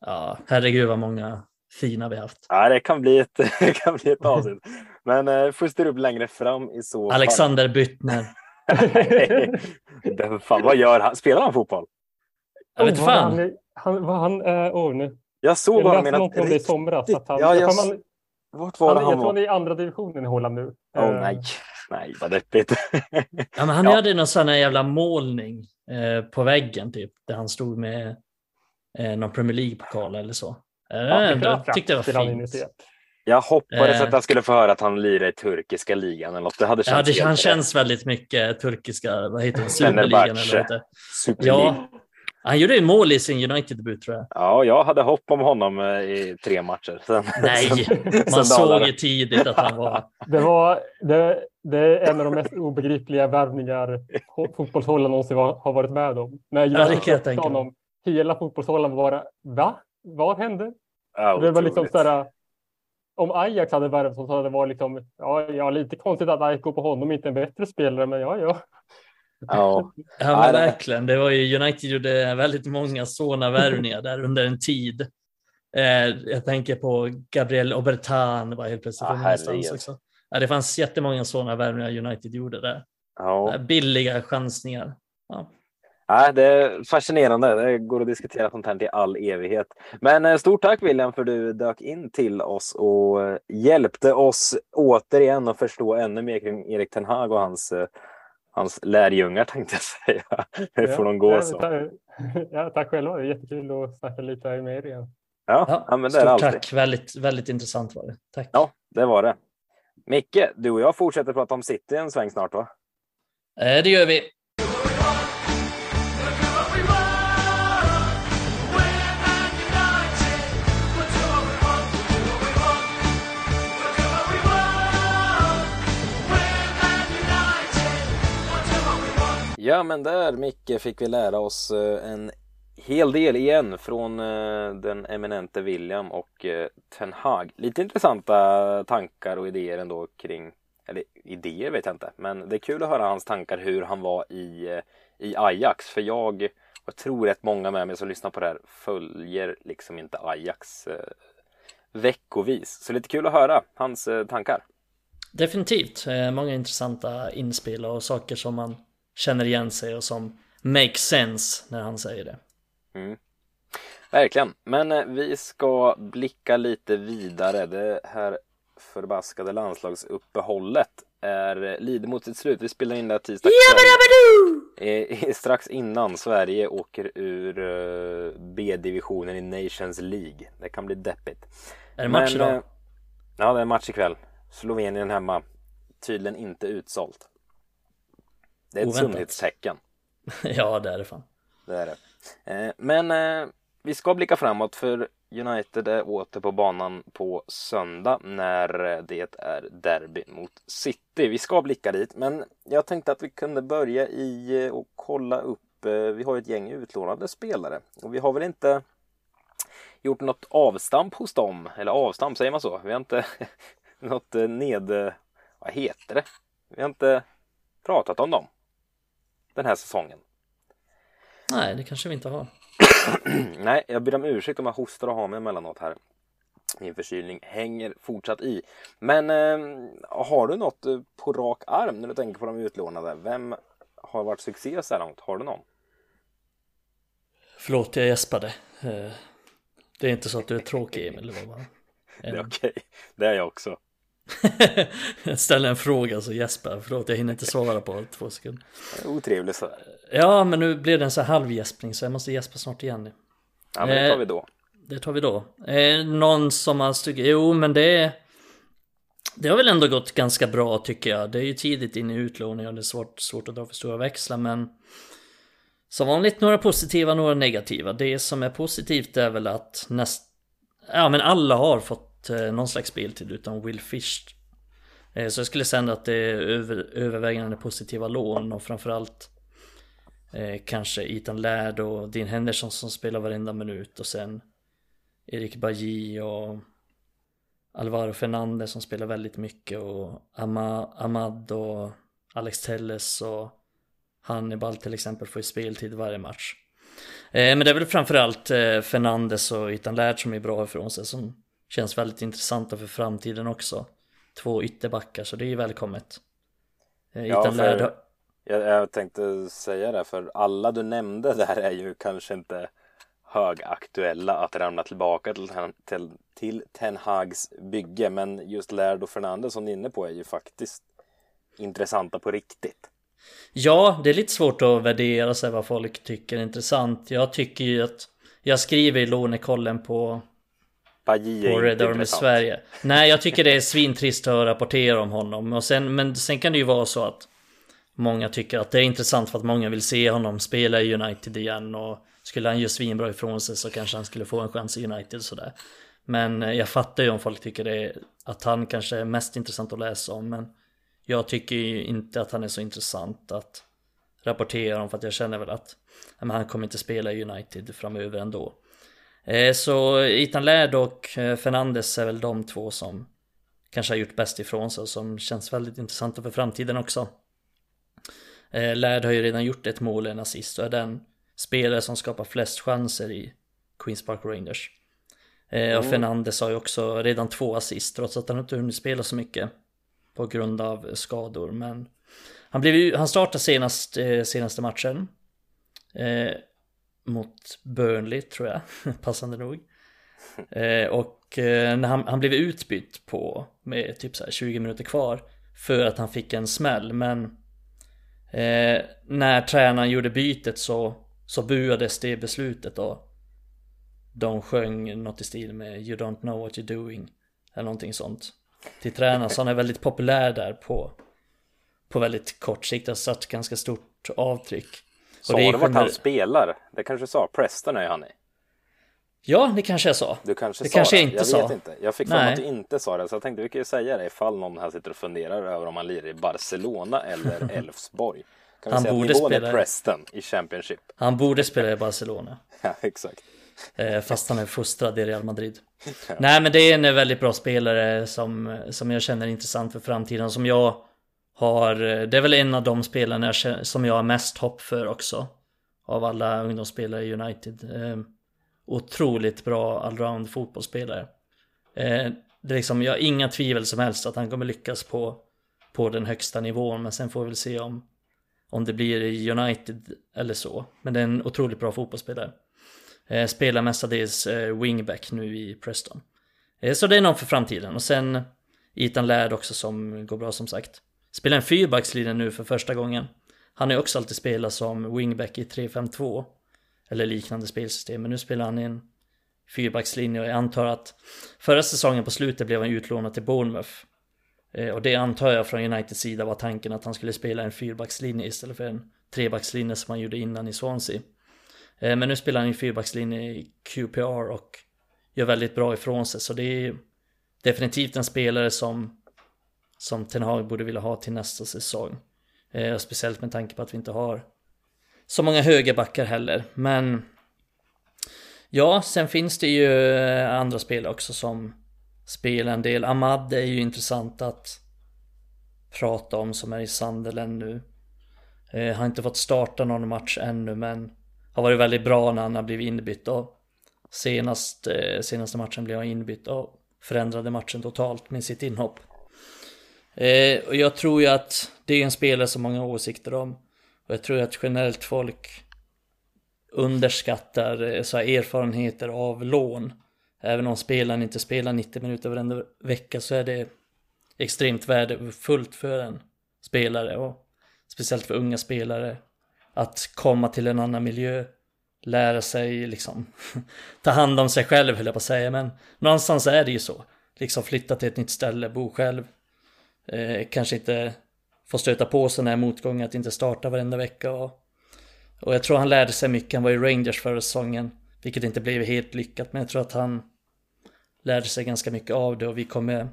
Ja, herregud vad många fina vi haft. Ja, det kan bli ett, *laughs* det kan bli ett avsnitt. Men eh, får upp längre fram i så fall. Alexander Büttner. *laughs* Det- fan, vad gör han? Spelar han fotboll? Jag vet Oh, vad fan. Han, är- han, vad han, eh, oh, nu. Jag såg Jag läste något någonting om det i somras. Att han, Ja, jag jag, man, Vart var han, det jag han tror han är i andra divisionen i Holland nu. Åh Eh, nej, nej vad deppigt. Ja, men han Ja. hade någon sån här jävla målning eh, på väggen typ, där han stod med eh, någon Premier League-pokal eller så. Eh, jag tyckte det var han fint. Jag hoppades Eh. att jag skulle få höra att han lirar i turkiska ligan eller något. Det hade Ja, känts det, helt han känns väldigt mycket turkiska, vad heter det, *laughs* superligan eller vad heter Ja, han gjorde ju mål i sin United-debut tror jag. ja, jag hade hopp om honom eh, i tre matcher. Sen, *laughs* Nej, sen, man sen såg ju tidigt att han var... Det, var, det, det är en av de mest obegripliga värvningar fotbollshållaren någonsin var, har varit med om. När det kan jag United mig. honom, hela fotbollshållaren bara va? Vad hände? Ja, det var liksom otroligt. sådär, om Ajax hade värvat så hade det varit liksom, ja, ja, lite konstigt att Ajax går på honom, inte en bättre spelare, men ja, ja. Ja, Ja, verkligen. Det var ju, United gjorde väldigt många sådana värvningar där under en tid. Eh, jag tänker på Gabriel Obertan var helt plötsligt Ja, också. Ja, det fanns jättemånga sådana värvningar United gjorde där. ja. Eh, Billiga chansningar. Ja. Nej, det är fascinerande. Det går att diskutera sånt här till all evighet. Men eh, stort tack William för du dök in till oss och eh, hjälpte oss återigen att förstå ännu mer kring Erik Ten Hag och hans, eh, hans lärjungar *laughs* tänkte jag säga. Hur får de gå ja, så? *laughs* Ja, tack själva, det är jättekul att snacka lite med er igen. Ja, ja, ja men det är det alltid. tack, väldigt, väldigt intressant var det. Tack. Ja, det var det. Micke, du och jag fortsätter prata om City en sväng snart va? Det gör vi. Ja, men där Micke fick vi lära oss eh, en hel del igen från eh, den eminente William och eh, Ten Hag. Lite intressanta tankar och idéer ändå kring, eller idéer vet jag inte, men det är kul att höra hans tankar hur han var i, i Ajax. För jag, jag tror rätt många med mig som lyssnar på det här följer liksom inte Ajax veckovis. Så lite kul att höra hans tankar. Definitivt, många intressanta inspel och saker som man känner igen sig och som makes sense när han säger det. Mm. Verkligen, men eh, vi ska blicka lite vidare. Det här förbaskade landslagsuppehållet är lider mot sitt slut. Vi spelar in det här tisdag kväll. Strax innan Sverige åker ur eh, B-divisionen i Nations League. Det kan bli deppigt. Är det match idag? Eh, ja, det är match ikväll. Slovenien hemma. Tydligen inte utsålt. Det är ett Oväntat. sundhetstecken. *laughs* ja, det är det fan. Det är det. Eh, men eh, vi ska blicka framåt för United är åter på banan på söndag när det är derby mot City. Vi ska blicka dit, men jag tänkte att vi kunde börja i och kolla upp. Vi har ett gäng utlånade spelare och vi har väl inte gjort något avstamp hos dem, eller avstamp säger man så? Vi har inte *laughs* något ned... Vad heter det? Vi har inte pratat om dem den här säsongen. Nej, det kanske vi inte har. *clears throat* Nej, jag ber om ursäkt om jag hostar och har mig emellanåt här. Min förkylning hänger fortsatt i. Men eh, har du något eh, på rak arm när du tänker på de utlånade? Vem har varit succé så här långt? Har du någon? Förlåt, jag gäspade. Eh, det är inte så att du är tråkig Emil. Det, var bara *laughs* det är okej, okay. det är jag också. Jag ställer en fråga så gäspar Förlåt, jag hinner inte svara på två sekunder. Otrevligt så. Ja, men nu blev det en så här halvgäspning så jag måste gäspa snart igen. Ja, men det tar vi då. Eh, det tar vi då. Eh, någon som har stuckit... Jo, men det... Det har väl ändå gått ganska bra tycker jag. Det är ju tidigt in i utlåning och det är svårt, svårt att dra för stora växlar, men... Som vanligt några positiva, några negativa. Det som är positivt är väl att näst... Ja, men alla har fått eh, Eh, någon slags speltid utan Will Fish. Eh, så jag skulle säga att det är över, övervägande positiva lån och framförallt eh, kanske Ethan Laird och Dean Henderson som spelar varenda minut och sen Erik Baji och Alvaro Fernandez som spelar väldigt mycket och Ama, Ahmad och Alex Telles och Hannibal till exempel får ju speltid varje match. Eh, men det är väl framförallt eh, Fernandez och Ethan Laird som är bra ifrån sig som känns väldigt intressanta för framtiden också. Två ytterbackar, så det är ju välkommet. Eh, ja, för, jag, jag tänkte säga det, för alla du nämnde där är ju kanske inte högaktuella att ramla tillbaka till, till, till Ten Hags bygge. Men just Laird och Fernandez som ni är inne på är ju faktiskt intressanta på riktigt. Ja, det är lite svårt att värdera sig vad folk tycker är intressant. Jag tycker ju att jag skriver i lånekollen på Bajie på Red Army Sverige. Nej, jag tycker det är svintrist att rapportera om honom. Och sen, men sen kan det ju vara så att många tycker att det är intressant för att många vill se honom spela i United igen. Och skulle han göra svinbra ifrån sig så kanske han skulle få en chans i United sådär. Men eh, jag fattar ju om folk tycker är, att han kanske är mest intressant att läsa om. Men jag tycker ju inte att han är så intressant att rapportera om för att jag känner väl att han kommer inte spela i United framöver ändå. Eh, så Ethan Laird och eh, Fernandes är väl de två som kanske har gjort bäst ifrån sig och som känns väldigt intressanta för framtiden också. Eh, Laird har ju redan gjort ett mål, en assist och är den spelare som skapar flest chanser i Queens Park Rangers. Mm. Och Fernandes har ju också redan två assist trots att han inte hunnit spela så mycket på grund av skador. Men han, blev, han startade senast, senaste matchen mot Burnley tror jag, *laughs* passande nog. Eh, och eh, när han, han blev utbytt på med typ så 20 minuter kvar för att han fick en smäll. Men eh, när tränaren gjorde bytet så, så buades det beslutet och de sjöng något i stil med You don't know what you're doing eller någonting sånt till tränaren så han är väldigt populär där på på väldigt kort sikt har satt ganska stort avtryck. Sa du vart han spelar? Det kanske sa, Preston är han i. Ja, det kanske jag sa. Du kanske det sa kanske det. jag inte jag sa. Vet inte. Jag fick för mig att du inte sa det, så jag tänkte vi kan ju säga det ifall någon här sitter och funderar över om han lirar i Barcelona eller *laughs* Elfsborg. Kan Han vi säga borde att nivån spela- är Preston i Championship? Han borde spela i Barcelona. *laughs* Ja, exakt. Eh, fast han är fostrad i Real Madrid. *laughs* Nej men det är en väldigt bra spelare som, som jag känner är intressant för framtiden. Som jag har, eh, det är väl en av de spelarna jag känner, som jag har mest hopp för också. Av alla ungdomsspelare i United. Eh, otroligt bra allround fotbollsspelare. Eh, det är liksom, jag har inga tvivel som helst att han kommer lyckas på, på den högsta nivån. Men sen får vi väl se om, om det blir i United eller så. Men det är en otroligt bra fotbollsspelare. Eh, spelar mestadels eh, wingback nu i Preston. Eh, så det är någon för framtiden. Och sen Ethan Laird också som går bra som sagt. Spelar en fyrbackslinje nu för första gången. Han har ju också alltid spelat som wingback i 3-5-2. Eller liknande spelsystem. Men nu spelar han i en fyrbackslinje och jag antar att förra säsongen på slutet blev han utlånad till Bournemouth. Eh, och det antar jag från Uniteds sida var tanken att han skulle spela en fyrbackslinje istället för en trebackslinje som han gjorde innan i Swansea. Eh, men nu spelar han i fyrbackslinje i QPR och gör väldigt bra ifrån sig. Så det är definitivt en spelare som, som Ten Hag borde vilja ha till nästa säsong. Eh, Speciellt med tanke på att vi inte har så många högerbackar heller. Men ja, sen finns det ju eh, andra spel också som spelar en del. Ahmad är ju intressant att prata om som är i Sunderland nu. Eh, har inte fått starta någon match ännu men har varit väldigt bra när han har blivit inbytt och senast, eh, senaste matchen blev han inbytt och förändrade matchen totalt med sitt inhopp. Eh, och jag tror ju att det är en spelare som många åsikter om. Och jag tror att generellt folk underskattar eh, så här erfarenheter av lån. Även om spelaren inte spelar 90 minuter varenda vecka så är det extremt värdefullt för en spelare och speciellt för unga spelare att komma till en annan miljö, lära sig liksom *laughs* ta hand om sig själv höll jag på att säga, men någonstans är det ju så. Liksom flytta till ett nytt ställe, bo själv, eh, kanske inte får stöta på sådana här motgångar, att inte starta varenda vecka och, och jag tror han lärde sig mycket, han var i Rangers förra säsongen, vilket inte blev helt lyckat, men jag tror att han lärde sig ganska mycket av det och vi kommer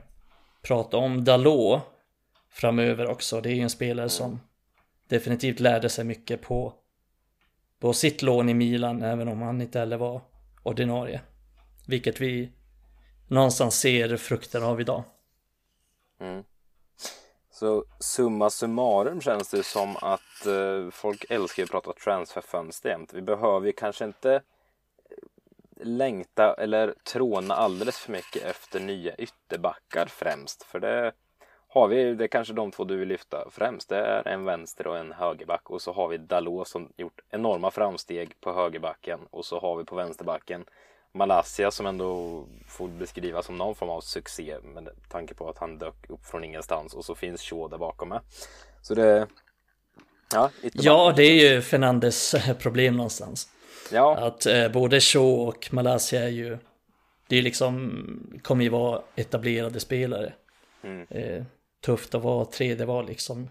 prata om Dalot framöver också. Det är ju en spelare som definitivt lärde sig mycket på, på sitt lån i Milan, även om han inte heller var ordinarie. Vilket vi någonstans ser frukten av idag. Mm. Så summa summarum känns det som att eh, folk älskar att prata transferfönster jämt. Vi behöver ju kanske inte eh, längta eller tråna alldeles för mycket efter nya ytterbackar främst. För det har vi, det är kanske de två du vill lyfta främst. Det är en vänster och en högerback och så har vi Dalot som gjort enorma framsteg på högerbacken och så har vi på vänsterbacken Malaysia som ändå får beskrivas som någon form av succé med tanke på att han dök upp från ingenstans och så finns Shaw där bakom med. Så det... Ja, ja det är ju Fernandes problem någonstans. Ja. Att eh, både Shaw och Malaysia är ju Det är liksom Kommer ju vara etablerade spelare Mm. eh, Tufft att vara tredje val liksom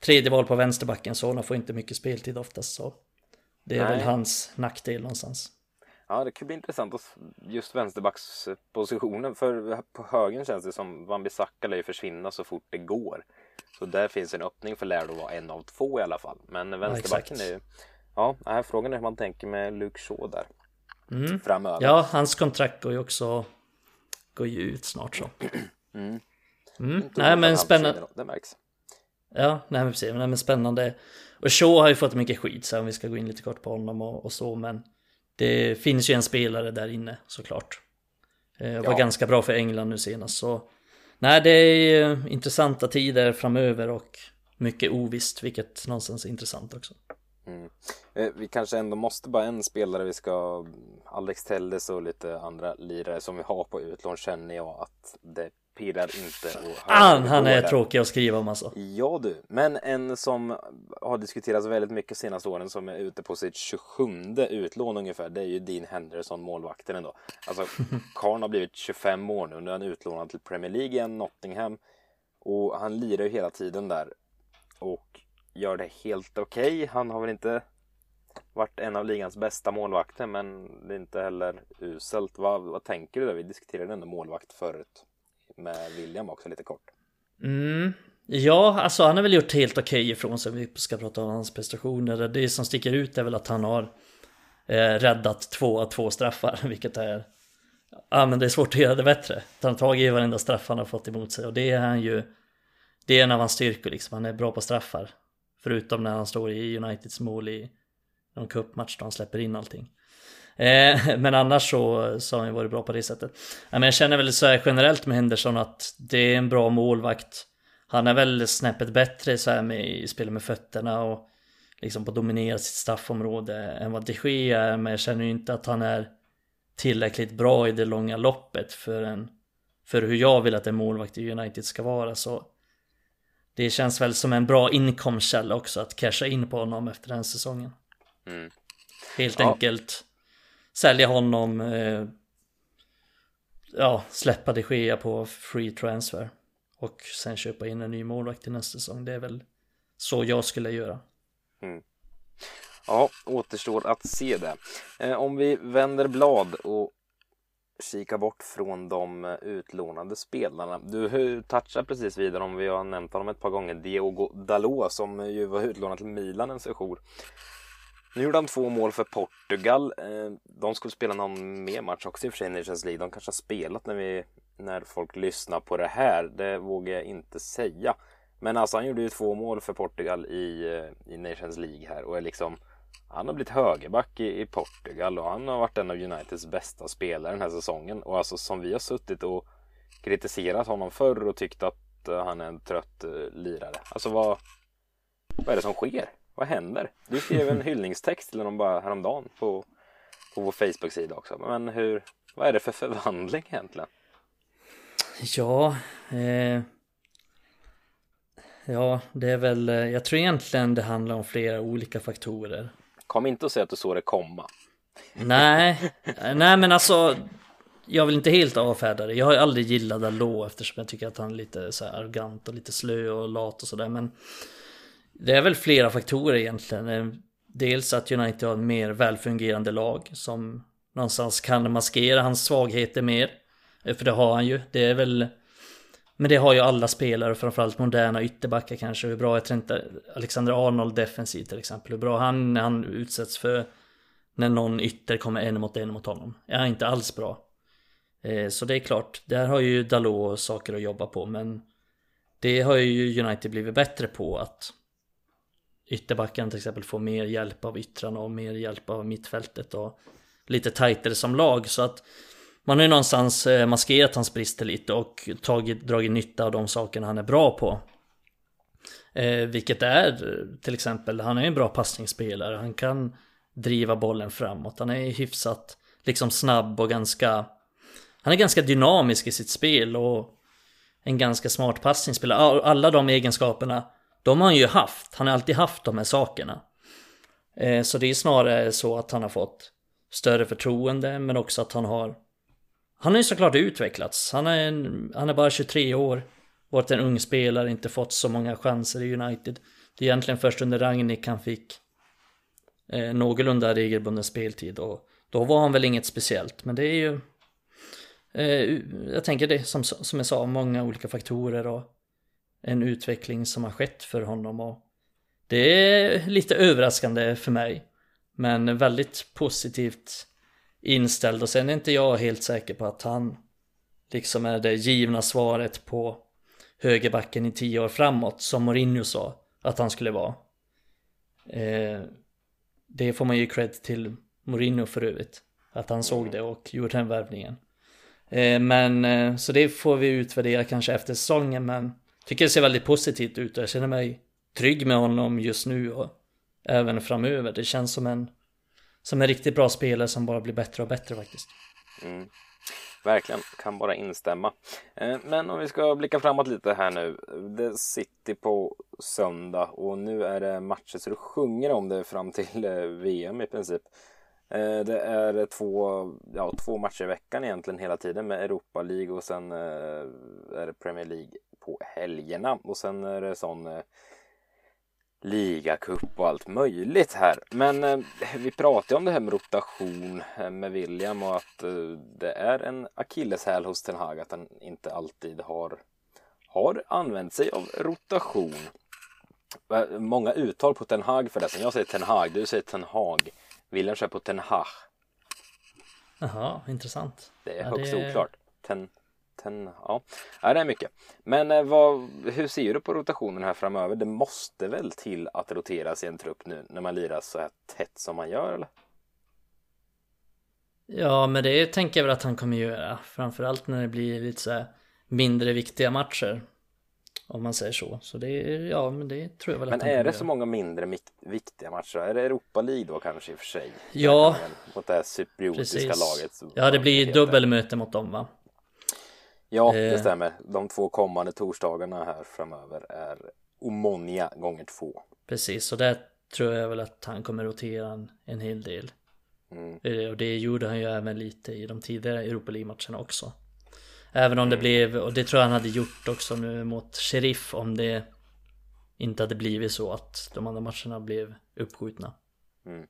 Tredje val på vänsterbacken så han får inte mycket speltid oftast så Det är Nej. väl hans nackdel någonstans Ja, det kan bli intressant att just vänsterbackspositionen. För på högen känns det som Wan-Bissaka lär ju försvinna så fort det går. Så där finns en öppning för Laird att vara en av två i alla fall. Men vänsterbacken exakt. är ju... Ja, nej, frågan är hur man tänker med Luke Shaw där mm. framöver. Ja, hans kontrakt går ju också Går ju ut snart så *clears throat* Mm. mm. Nej men spännande Det märks. Ja, nej men precis, nej, men spännande Och Shaw har ju fått mycket skit så om vi ska gå in lite kort på honom och, och så men Det finns ju en spelare där inne såklart eh, Var Ja. ganska bra för England nu senast så Nej det är intressanta tider framöver och mycket ovisst vilket någonstans är intressant också Mm. Eh, Vi kanske ändå måste bara en spelare vi ska Alex Telles och lite andra lirare som vi har på utlån känner jag att det pirrar inte. Och han, han är tråkig att skriva om alltså. Ja du, men en som har diskuterats väldigt mycket senaste åren som är ute på sitt 27 utlån ungefär. Det är ju Dean Henderson, målvakten ändå. Alltså, *laughs* Karn har blivit 25 år nu. Nu är han utlånad till Premier League igen, Nottingham. Och han lirar ju hela tiden där. Och gör det helt okej. Okay. Han har väl inte varit en av ligans bästa målvakter men det är inte heller uselt. Vad, vad tänker du där? Vi diskuterade ändå målvakt förut med William också lite kort. Mm. Ja, alltså han har väl gjort helt okej okay ifrån sig. Vi ska prata om hans prestationer. Det som sticker ut är väl att han har eh, räddat två av två straffar, *laughs* vilket är Ja men det är svårt att göra det bättre. Han har tagit i varenda straff han har fått emot sig och det är han ju Det är en av hans styrkor liksom, han är bra på straffar Förutom när han står i Uniteds mål i någon cupmatch då han släpper in allting. Eh, men annars så, så har han varit bra på det sättet. men jag känner väl så här generellt med Henderson att det är en bra målvakt. Han är väl snäppet bättre så här med spela med fötterna och liksom på att dominera sitt straffområde än vad de Gea är. Men jag känner ju inte att han är tillräckligt bra i det långa loppet för, en, för hur jag vill att en målvakt i United ska vara. Så det känns väl som en bra inkomstkälla också att casha in på honom efter den säsongen. Mm. Helt ja. enkelt sälja honom, eh, ja, släppa de Gea på free transfer och sen köpa in en ny målvakt till nästa säsong. Det är väl så jag skulle göra. Mm. Ja, återstår att se det. Eh, om vi vänder blad och kika bort från de utlånade spelarna. Du touchade precis vidare om vi har nämnt honom ett par gånger. Diogo Dalot som ju var utlånad till Milan en session. Nu gjorde han två mål för Portugal. Eh, de skulle spela någon mer match också i och för sig i Nations League. De kanske har spelat när, vi, när folk lyssnar på det här. Det vågar jag inte säga. Men alltså han gjorde ju två mål för Portugal i, eh, i Nations League här och är liksom han har blivit högerback i, i, Portugal och han har varit en av Uniteds bästa spelare den här säsongen. Och alltså som vi har suttit och kritiserat honom förr och tyckt att eh, han är en trött lirare. Alltså vad, vad är det som sker? Vad händer? Du skrev en *laughs* hyllningstext till honom bara häromdagen på, på vår Facebook-sida också. Men hur, vad är det för förvandling egentligen? Ja, eh, ja, det är väl, eh, jag tror egentligen det handlar om flera olika faktorer. Kom inte och säg att du såg det komma. Nej, *laughs* nej men alltså jag vill inte helt avfärda det. Jag har ju aldrig gillat Dalot eftersom jag tycker att han är lite så arrogant och lite slö och lat och sådär. Men det är väl flera faktorer egentligen. Eh, Dels att United har ett mer välfungerande lag som någonstans kan maskera hans svagheter mer. Eh, för det har han ju. Det är väl men det har ju alla spelare, framförallt moderna ytterbackar kanske. Hur bra är Trent Alexander Arnold defensivt till exempel? Hur bra han, han utsätts för när någon ytter kommer en mot en mot honom. Är han inte alls bra. Eh, så det är klart, där har ju Dalot saker att jobba på men det har ju United blivit bättre på att ytterbacken till exempel får mer hjälp av yttrarna och mer hjälp av mittfältet och lite tajtare som lag så att man har ju någonstans eh, maskerat hans brister lite och tagit, dragit nytta av de sakerna han är bra på. Eh, vilket är till exempel, han är en bra passningsspelare, han kan driva bollen framåt, han är hyfsat liksom snabb och ganska Han är ganska dynamisk i sitt spel och en ganska smart passningsspelare. Alla de egenskaperna, de har han ju haft. Han har alltid haft de här sakerna. Eh, så det är snarare så att han har fått större förtroende men också att han har han har ju såklart utvecklats. Han är, en, han är bara 23 år. Varit en ung spelare, inte fått så många chanser i United. Det är egentligen först under Ragnik han fick eh, någorlunda regelbunden speltid och då var han väl inget speciellt. Men det är ju... Eh, jag tänker det som, som jag sa, många olika faktorer och en utveckling som har skett för honom och det är lite överraskande för mig. Men väldigt positivt inställd och sen är inte jag helt säker på att han liksom är det givna svaret på högerbacken i tio år framåt som Mourinho sa att han skulle vara. Eh, det får man ju cred till Mourinho för övrigt. Att han såg det och gjorde den värvningen. Eh, men eh, så det får vi utvärdera kanske efter säsongen men tycker det ser väldigt positivt ut och jag känner mig trygg med honom just nu och även framöver. Det känns som en som en riktigt bra spelare som bara blir bättre och bättre faktiskt. Mm. Verkligen, kan bara instämma. Eh, men om vi ska blicka framåt lite här nu. Det City på söndag och nu är det matcher så du sjunger om det fram till eh, VM i princip. Eh, det är två, ja, två matcher i veckan egentligen hela tiden med Europa League och sen eh, är det Premier League på helgerna och sen är det sån eh, ligacup och allt möjligt här. Men eh, vi pratade om det här med rotation eh, med William och att eh, det är en akilleshäl hos Ten Hag att han inte alltid har, har använt sig av rotation. Många uttal på Ten Hag förresten. Jag säger Ten Hag, du säger Ten Hag. William kör på Ten Hag. Jaha, intressant. Det är högst det... oklart. Ten ten, ja. ja, det är mycket. Men eh, vad, hur ser du på rotationen här framöver? Det måste väl till att roteras i en trupp nu när man lirar så här tätt som man gör eller? Ja, men det tänker jag väl att han kommer göra. Framförallt när det blir lite så här mindre viktiga matcher. Om man säger så. Så det, ja, men det tror jag väl men att han är det så många mindre viktiga matcher? Är det Europa League då kanske i och för sig? Ja. Mot det här cypriotiska laget. Ja, det blir dubbelmöte mot dem va? Ja, det eh. stämmer. De två kommande torsdagarna här framöver är Omonia gånger två. Precis, och där tror jag väl att han kommer rotera en, en hel del. Mm. Eh, och det gjorde han ju även lite i de tidigare Europa League-matcherna också. Även om mm. det blev, och det tror jag han hade gjort också nu mot Sheriff om det inte hade blivit så att de andra matcherna blev uppskjutna. Mm.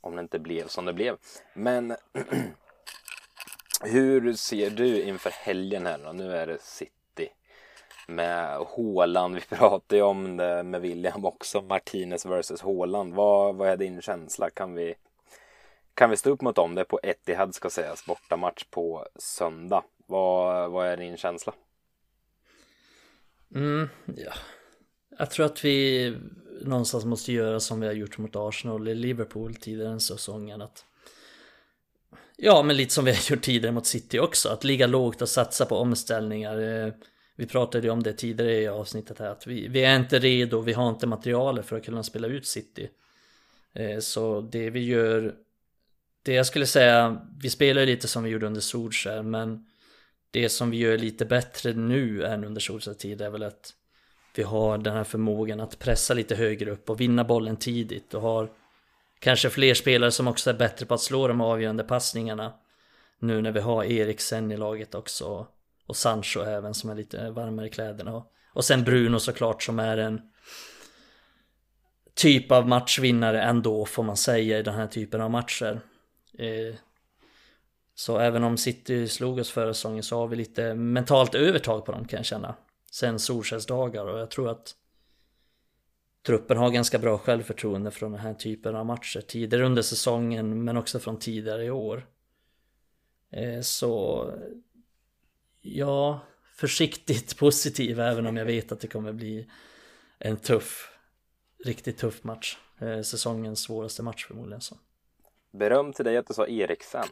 Om det inte blev som det blev. Men *clears throat* Hur ser du inför helgen här då? Nu är det City med Håland. Vi *laughs* pratade ju om det med William också. Martinez vs Håland. Vad, vad är din känsla? Kan vi, kan vi stå upp mot dem? Det är på Etihad ska sägas. Bortamatch på söndag. Vad, vad är din känsla? Mm, ja. Jag tror att vi någonstans måste göra som vi har gjort mot Arsenal i Liverpool tidigare den säsongen. Att Ja, men lite som vi har gjort tidigare mot City också, att ligga lågt och satsa på omställningar. Eh, vi pratade ju om det tidigare i avsnittet här, att vi, vi är inte redo, vi har inte materialet för att kunna spela ut City. Eh, så det vi gör, det jag skulle säga, vi spelar lite som vi gjorde under Solskär, men det som vi gör lite bättre nu än under Solskär tid är väl att vi har den här förmågan att pressa lite högre upp och vinna bollen tidigt och har Kanske fler spelare som också är bättre på att slå de avgörande passningarna. Nu när vi har Eriksen i laget också. Och Sancho även som är lite varmare i kläderna. Och sen Bruno såklart som är en typ av matchvinnare ändå får man säga i den här typen av matcher. Eh, så även om City slog oss förra säsongen så har vi lite mentalt övertag på dem kan jag känna. Sen Solskjaers dagar och jag tror att truppen har ganska bra självförtroende från den här typen av matcher tidigare under säsongen men också från tidigare i år. Eh, så ja, försiktigt *laughs* positiv även om jag vet att det kommer bli en tuff, riktigt tuff match. Eh, säsongens svåraste match förmodligen. Så. Beröm till dig att du sa Eriksen.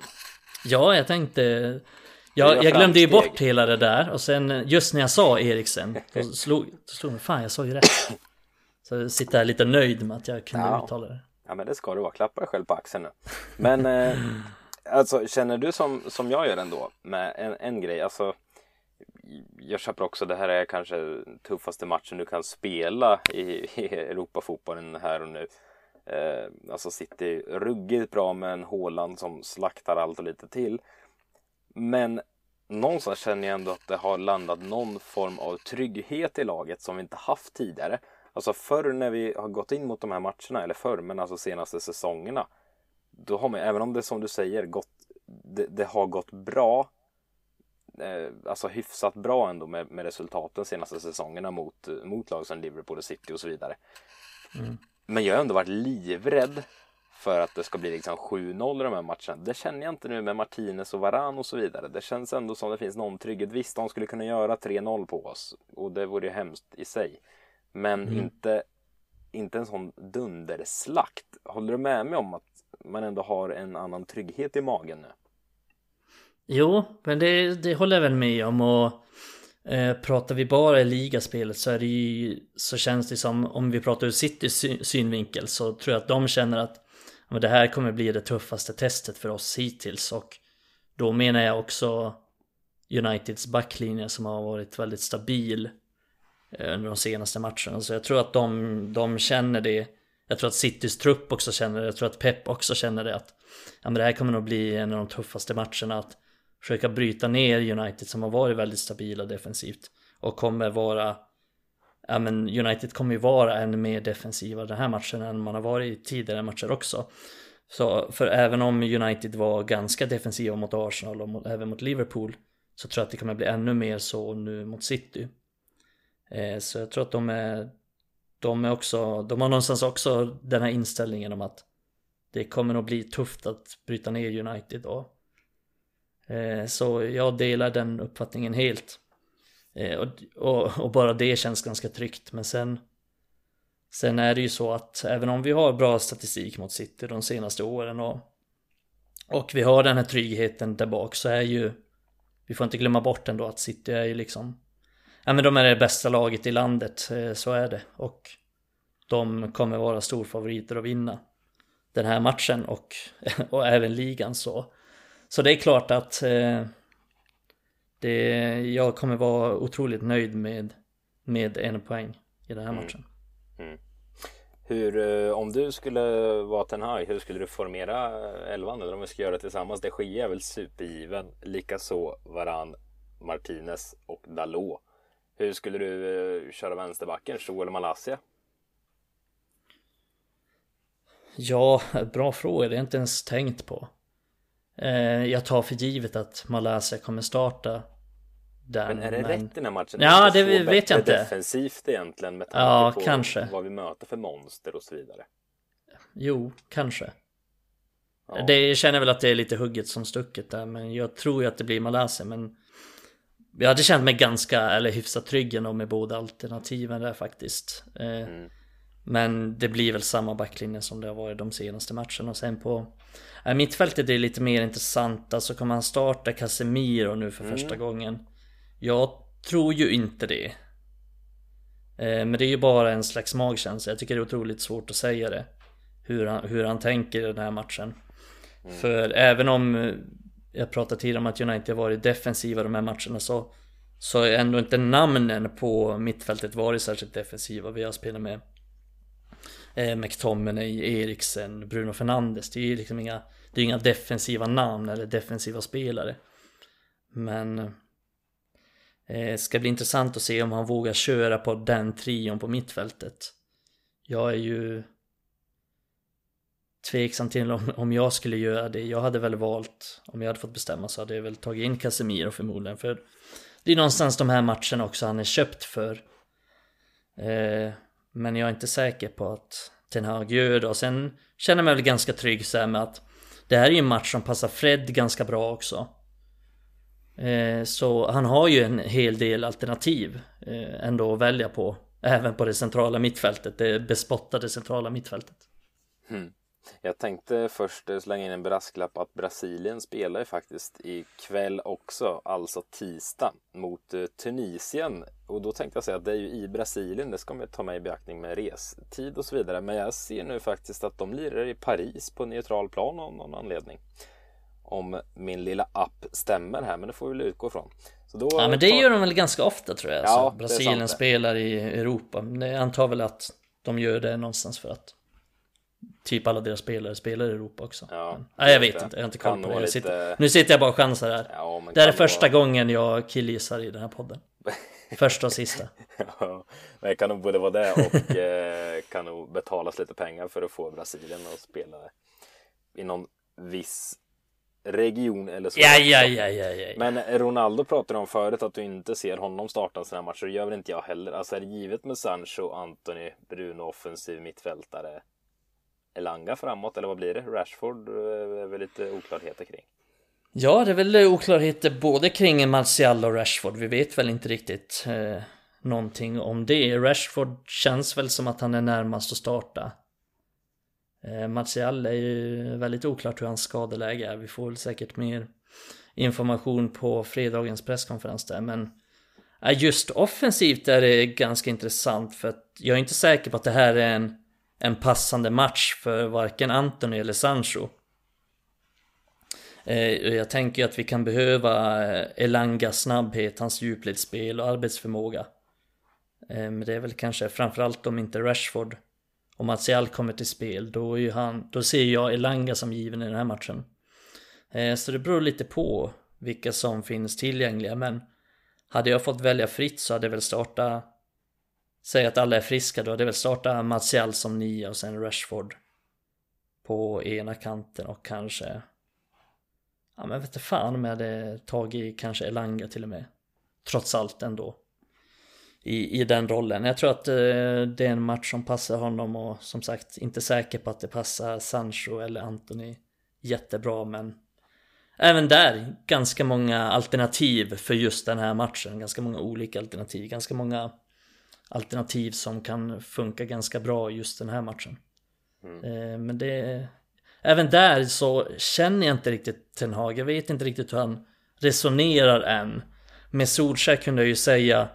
Ja, jag tänkte jag, jag glömde ju bort hela det där och sen just när jag sa Eriksen då *laughs* slog, då slog mig fan jag sa ju rätt. Så sitter här lite nöjd med att jag kunde ja. uttala det. Ja men det ska du vara, klappa dig själv på axeln nu. Men eh, *laughs* alltså känner du som, som jag gör ändå med en, en grej, alltså jag köper också det här är kanske tuffaste matchen du kan spela i, i Europafotbollen här och nu. Eh, alltså City ruggigt bra med en Håland som slaktar allt och lite till. Men någonstans känner jag ändå att det har landat någon form av trygghet i laget som vi inte haft tidigare. Alltså förr när vi har gått in mot de här matcherna, eller förr, men alltså senaste säsongerna. Då har man, även om det som du säger, gått, det, det har gått bra. Eh, alltså hyfsat bra ändå med, med resultaten senaste säsongerna mot, mot lag som Liverpool och City och så vidare. Mm. Men jag har ändå varit livrädd för att det ska bli liksom 7-0 i de här matcherna. Det känner jag inte nu med Martinez och Varan och så vidare. Det känns ändå som det finns någon trygghet. Visst, de skulle kunna göra 3-0 på oss och det vore ju hemskt i sig. Men mm. inte, inte en sån dunderslakt. Håller du med mig om att man ändå har en annan trygghet i magen nu? Jo, men det, det håller jag väl med om och eh, pratar vi bara i ligaspelet så är det ju, så känns det som om vi pratar ur Citys synvinkel så tror jag att de känner att det här kommer bli det tuffaste testet för oss hittills och då menar jag också Uniteds backlinje som har varit väldigt stabil eh, under de senaste matcherna. Så jag tror att de, de känner det. Jag tror att Citys trupp också känner det. Jag tror att Pep också känner det. Att ja, men det här kommer nog bli en av de tuffaste matcherna. Att försöka bryta ner United som har varit väldigt stabila defensivt. Och kommer vara Ja men United kommer ju vara ännu mer defensiva den här matchen än man har varit i tidigare matcher också. Så för även om United var ganska defensiva mot Arsenal och mot, även mot Liverpool så tror jag att det kommer bli ännu mer så nu mot City. Eh, så jag tror att de är de är också, de har någonstans också den här inställningen om att det kommer nog bli tufft att bryta ner United och Eh, så jag delar den uppfattningen helt. Eh, och, och, och, bara det känns ganska tryggt. Men sen, sen är det ju så att även om vi har bra statistik mot City de senaste åren och, och vi har den här tryggheten där bak så är ju vi får inte glömma bort ändå att City är ju liksom Ja men de är det bästa laget i landet, eh, så är det. Och de kommer vara storfavoriter att vinna den här matchen och, *laughs* och även ligan så. Så det är klart att eh, det, jag kommer vara otroligt nöjd med, med en poäng i den här mm. matchen. Mm. Hur, eh, om du skulle vara Ten Hag, hur skulle du formera elvan? Eller om vi ska göra det tillsammans? De Gea är väl supergiven. Likaså Varan, Martinez och Dalot. Hur skulle du uh, köra vänsterbacken? Joel eller Malaysia? Ja, bra fråga. Det är inte ens tänkt på. Eh, jag tar för givet att Malaysia kommer starta den. Men är det men... rätt i den här matchen? Ja, det vet jag inte. defensivt egentligen med tanke ja, på kanske. vad vi möter för monster och så vidare. Jo, kanske. Ja. Det känner väl att det är lite hugget som stucket där, men jag tror ju att det blir Malaysia, men jag hade känt mig ganska, eller hyfsat trygg ändå med båda alternativen där faktiskt. Eh, mm. Men det blir väl samma backlinje som det har varit de senaste matcherna. Och sen på äh, mittfältet är det lite mer intressant. Alltså kommer han starta Casemiro nu för mm. första gången? Jag tror ju inte det. Eh, men det är ju bara en slags magkänsla. Jag tycker det är otroligt svårt att säga det. Hur han, hur han tänker i den här matchen. Mm. För även om eh, jag pratade tidigare om att United har varit defensiva de här matcherna så så ändå inte namnen på mittfältet varit särskilt defensiva. Vi har spelat med eh, McTominay, Eriksen, Bruno Fernandes. Det är ju liksom inga, det är inga defensiva namn eller defensiva spelare. Men eh, ska bli intressant att se om han vågar köra på den trion på mittfältet. Jag är ju tveksam till om, om jag skulle göra det. Jag hade väl valt, om jag hade fått bestämma så hade jag väl tagit in Casemiro förmodligen. För det är någonstans de här matcherna också han är köpt för. Eh, men jag är inte säker på att Ten Hag gör det. Och sen känner jag mig väl ganska trygg så med att det här är ju en match som passar Fred ganska bra också. Eh, så han har ju en hel del alternativ eh, ändå att välja på. Även på det centrala mittfältet, det bespottade centrala mittfältet. Mm. Jag tänkte först slänga in en brasklapp att Brasilien spelar ju faktiskt ikväll också, alltså tisdag, mot eh, Tunisien. Och då tänkte jag säga att det är ju i Brasilien, det ska man ta med i beaktning med restid och så vidare. Men jag ser nu faktiskt att de lirar i Paris på neutral plan av någon anledning. Om min lilla app stämmer här, men det får vi väl utgå ifrån. Så då ja, men det gör de väl ganska ofta tror jag. Ja, Brasilien spelar i Europa. Men jag antar väl att de gör det någonstans för att typ alla deras spelare spelar i Europa också. Ja, men, nej, jag vet det. inte, jag har inte koll på det. Lite... Sitter, nu sitter jag bara och chansar här. Ja, det här är första vara... gången jag killgissar i den här podden. *laughs* Första och sista. ja, det kan nog både vara det och *laughs* eh, kan nog betalas lite pengar för att få Brasilien att spela i någon viss region eller så. Ja, ja, ja, ja, ja. Men Ronaldo pratade om förut att du inte ser honom starta en sån här match. Det gör väl inte jag heller. Alltså är det givet med Sancho, Anthony, Bruno offensiv mittfältare Elanga framåt eller vad blir det? Rashford eh, är väl lite oklarheter kring. Ja, det är väl oklarheter både kring Martial och Rashford. Vi vet väl inte riktigt eh, någonting om det. Rashford känns väl som att han är närmast att starta. Eh, Martial är ju väldigt oklart hur hans skadeläge är. Vi får väl säkert mer information på fredagens presskonferens där, men eh, just offensivt är det ganska intressant för att jag är inte säker på att det här är en en passande match för varken Anthony eller Sancho. Eh, jag tänker att vi kan behöva eh, Elangas snabbhet, hans djupledsspel och arbetsförmåga. Eh, men det är väl kanske framförallt om inte Rashford och Martial kommer till spel, då, är ju han, då ser jag Elanga som given i den här matchen. Så det beror lite på vilka som finns tillgängliga, men hade jag fått välja fritt så hade jag väl startat Säg att alla är friska då, det är väl starta Martial som nia och sen Rashford på ena kanten och kanske Ja men vet du fan om jag hade tagit kanske Elanga till och med. Trots allt ändå. I, i den rollen. Jag tror att eh, det är en match som passar honom och som sagt inte säker på att det passar Sancho eller Anthony jättebra men även där ganska många alternativ för just den här matchen. Ganska många olika alternativ. Ganska många alternativ som kan funka ganska bra just den här matchen. Mm. Eh, men det Även där så känner jag inte riktigt Ten Hag. Jag vet inte riktigt hur han resonerar än. Med Solskjaer kunde jag ju säga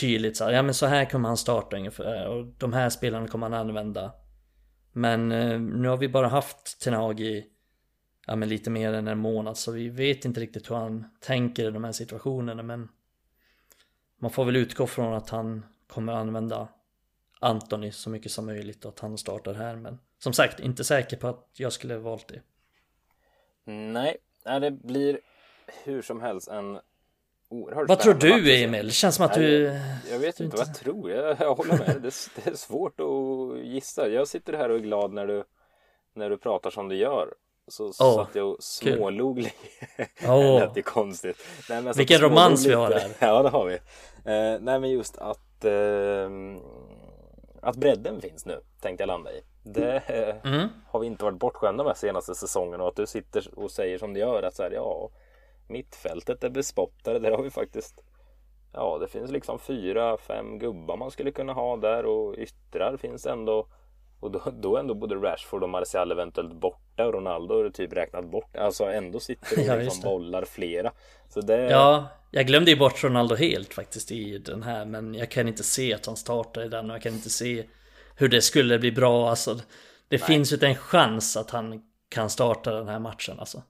tydligt så här, ja men så här kommer han starta ungefär och de här spelarna kommer han använda. Men eh, nu har vi bara haft Ten Hag i ja, men lite mer än en månad så vi vet inte riktigt hur han tänker i de här situationerna men man får väl utgå från att han kommer använda Antoni så mycket som möjligt och att han startar här men som sagt, inte säker på att jag skulle valt det. Nej, det blir hur som helst en oerhört Vad tror du Emil? Det känns som att du... Jag, vet inte, vad jag tror. Jag, jag håller med. Det, det, är svårt att gissa. Jag sitter här och är glad när du, när du pratar som du gör. Så oh, satt jag och smålog lite. Oh. *laughs* det lät ju konstigt. Nej, Vilken romans vi har här. *laughs* ja, det har vi. Eh, nej, men just att eh, att bredden finns nu, tänkte jag landa i. Det mm. har vi inte varit bortskämda med senaste säsongen och att du sitter och säger som du gör att så här, ja, mittfältet är bespottade. Där har vi faktiskt Ja, det finns liksom fyra, fem gubbar man skulle kunna ha där och yttrar finns ändå och då, då ändå både Rashford och Martial eventuellt borta och Ronaldo är typ räknat bort. Alltså ändå sitter *laughs* det och liksom bollar flera. Så det... Ja, jag glömde ju bort Ronaldo helt faktiskt i den här. Men jag kan inte se att han startar i den och jag kan inte se hur det skulle bli bra. Alltså, det Nej. finns ju en chans att han kan starta den här matchen alltså.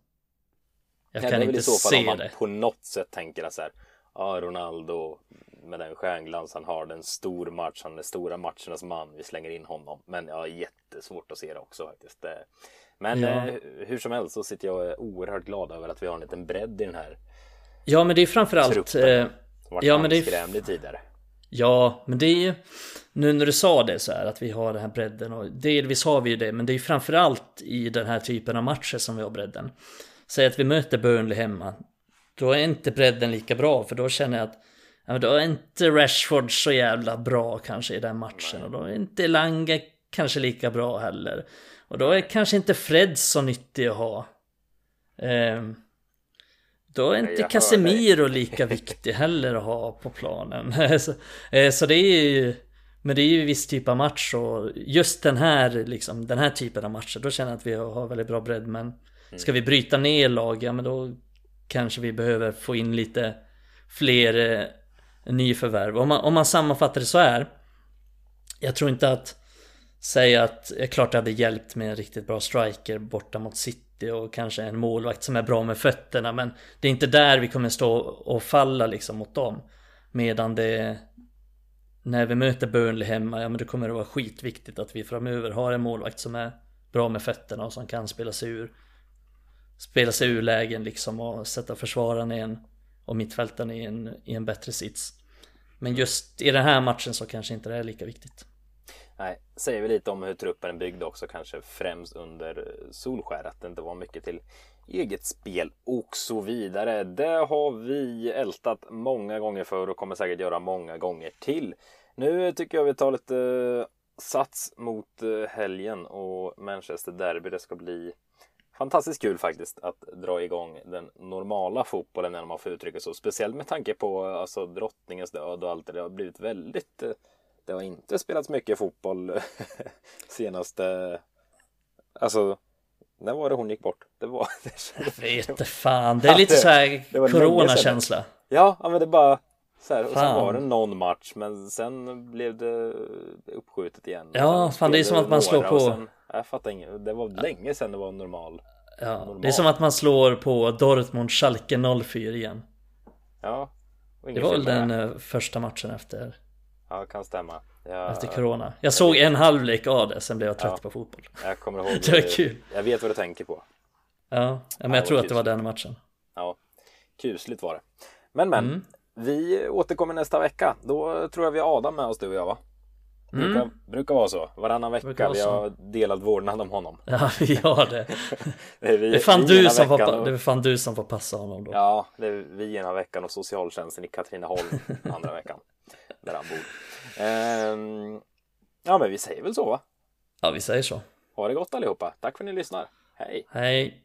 Jag ja, kan inte se det. Om man på något sätt tänker att så här, ja, Ronaldo med den stjärnglans han har, den stor match, han är stora matchernas man, vi slänger in honom. Men jag har jättesvårt att se det också faktiskt. Men ja. eh, hur som helst så sitter jag oerhört glad över att vi har en liten bredd i den här Ja men det är framförallt eh, Ja men det är tidigare Ja men det är ju Nu när du sa det så här att vi har den här bredden och delvis har vi ju det men det är ju framförallt i den här typen av matcher som vi har bredden Säg att vi möter Burnley hemma Då är inte bredden lika bra för då känner jag att Ja, då är inte Rashford så jävla bra kanske i den matchen och då är inte Lange kanske lika bra heller. Och då är kanske inte Fred så nyttig att ha. Um, då är inte Casemiro lika *laughs* viktig heller att ha på planen. *laughs* så, eh, så, det är ju Men det är ju en viss typ av match och just den här liksom, den här typen av matcher då känner jag att vi har väldigt bra bredd men mm. Ska vi bryta ner lag, ja men då kanske vi behöver få in lite fler eh, nyförvärv. Om man, om man sammanfattar det så här. Jag tror inte att säga att, det är klart det hade hjälpt med en riktigt bra striker borta mot City och kanske en målvakt som är bra med fötterna men det är inte där vi kommer stå och falla liksom mot dem. Medan det när vi möter Burnley hemma, ja men då kommer det vara skitviktigt att vi framöver har en målvakt som är bra med fötterna och som kan spela sig ur spela sig ur lägen liksom och sätta försvararen i en och mittfälten i en, i en bättre sits. Men just i den här matchen så kanske inte det är lika viktigt. Nej, säger vi lite om hur truppen är byggd också kanske främst under Solskär att det inte var mycket till eget spel och så vidare. Det har vi ältat många gånger för och kommer säkert göra många gånger till. Nu tycker jag vi tar lite sats mot eh, helgen och Manchester Derby. Det ska bli fantastiskt kul faktiskt att dra igång den normala fotbollen när man får uttrycka så. Speciellt med tanke på alltså, drottningens död och allt det. Det har blivit väldigt eh, det har inte spelats mycket fotboll *laughs* senaste Alltså När var det hon gick bort? Det var *laughs* Jag vet fan Det är lite så här Corona-känsla Ja, men det är bara så här, och sen var det någon match men sen blev det uppskjutet igen. Ja, fan det är som att man slår på. Sen, jag fattar inget. Det var länge sedan det var normal. Ja, det är som att man slår på Dortmund Schalke 04 igen. Ja. Det var väl den eh, första matchen efter, Ja, kan stämma. Jag, efter corona. Jag såg en halvlek av det, sen blev jag trött Ja. på fotboll. jag kommer ihåg. *laughs* Det var kul. Jag vet vad du tänker på. Ja, men Ja, jag tror vad att det var den matchen. Ja, kusligt var det. Men men, Mm. Vi återkommer nästa vecka. Då tror jag vi har Adam med oss du och jag va? Brukar, Mm. brukar vara så. Varannan vecka. Vi så. har delat vårdnad om honom. Ja, vi har det. *laughs* Det är, vi, Det är, fan du som får, och- det är fan du som får passa honom då. Ja, det är vi ena veckan och socialtjänsten i Katrineholm *laughs* andra veckan. Där han bor. Ehm, ja, men vi säger väl så va? Ja, vi säger så. Ha det gott allihopa. Tack för att ni lyssnar. Hej! Hej.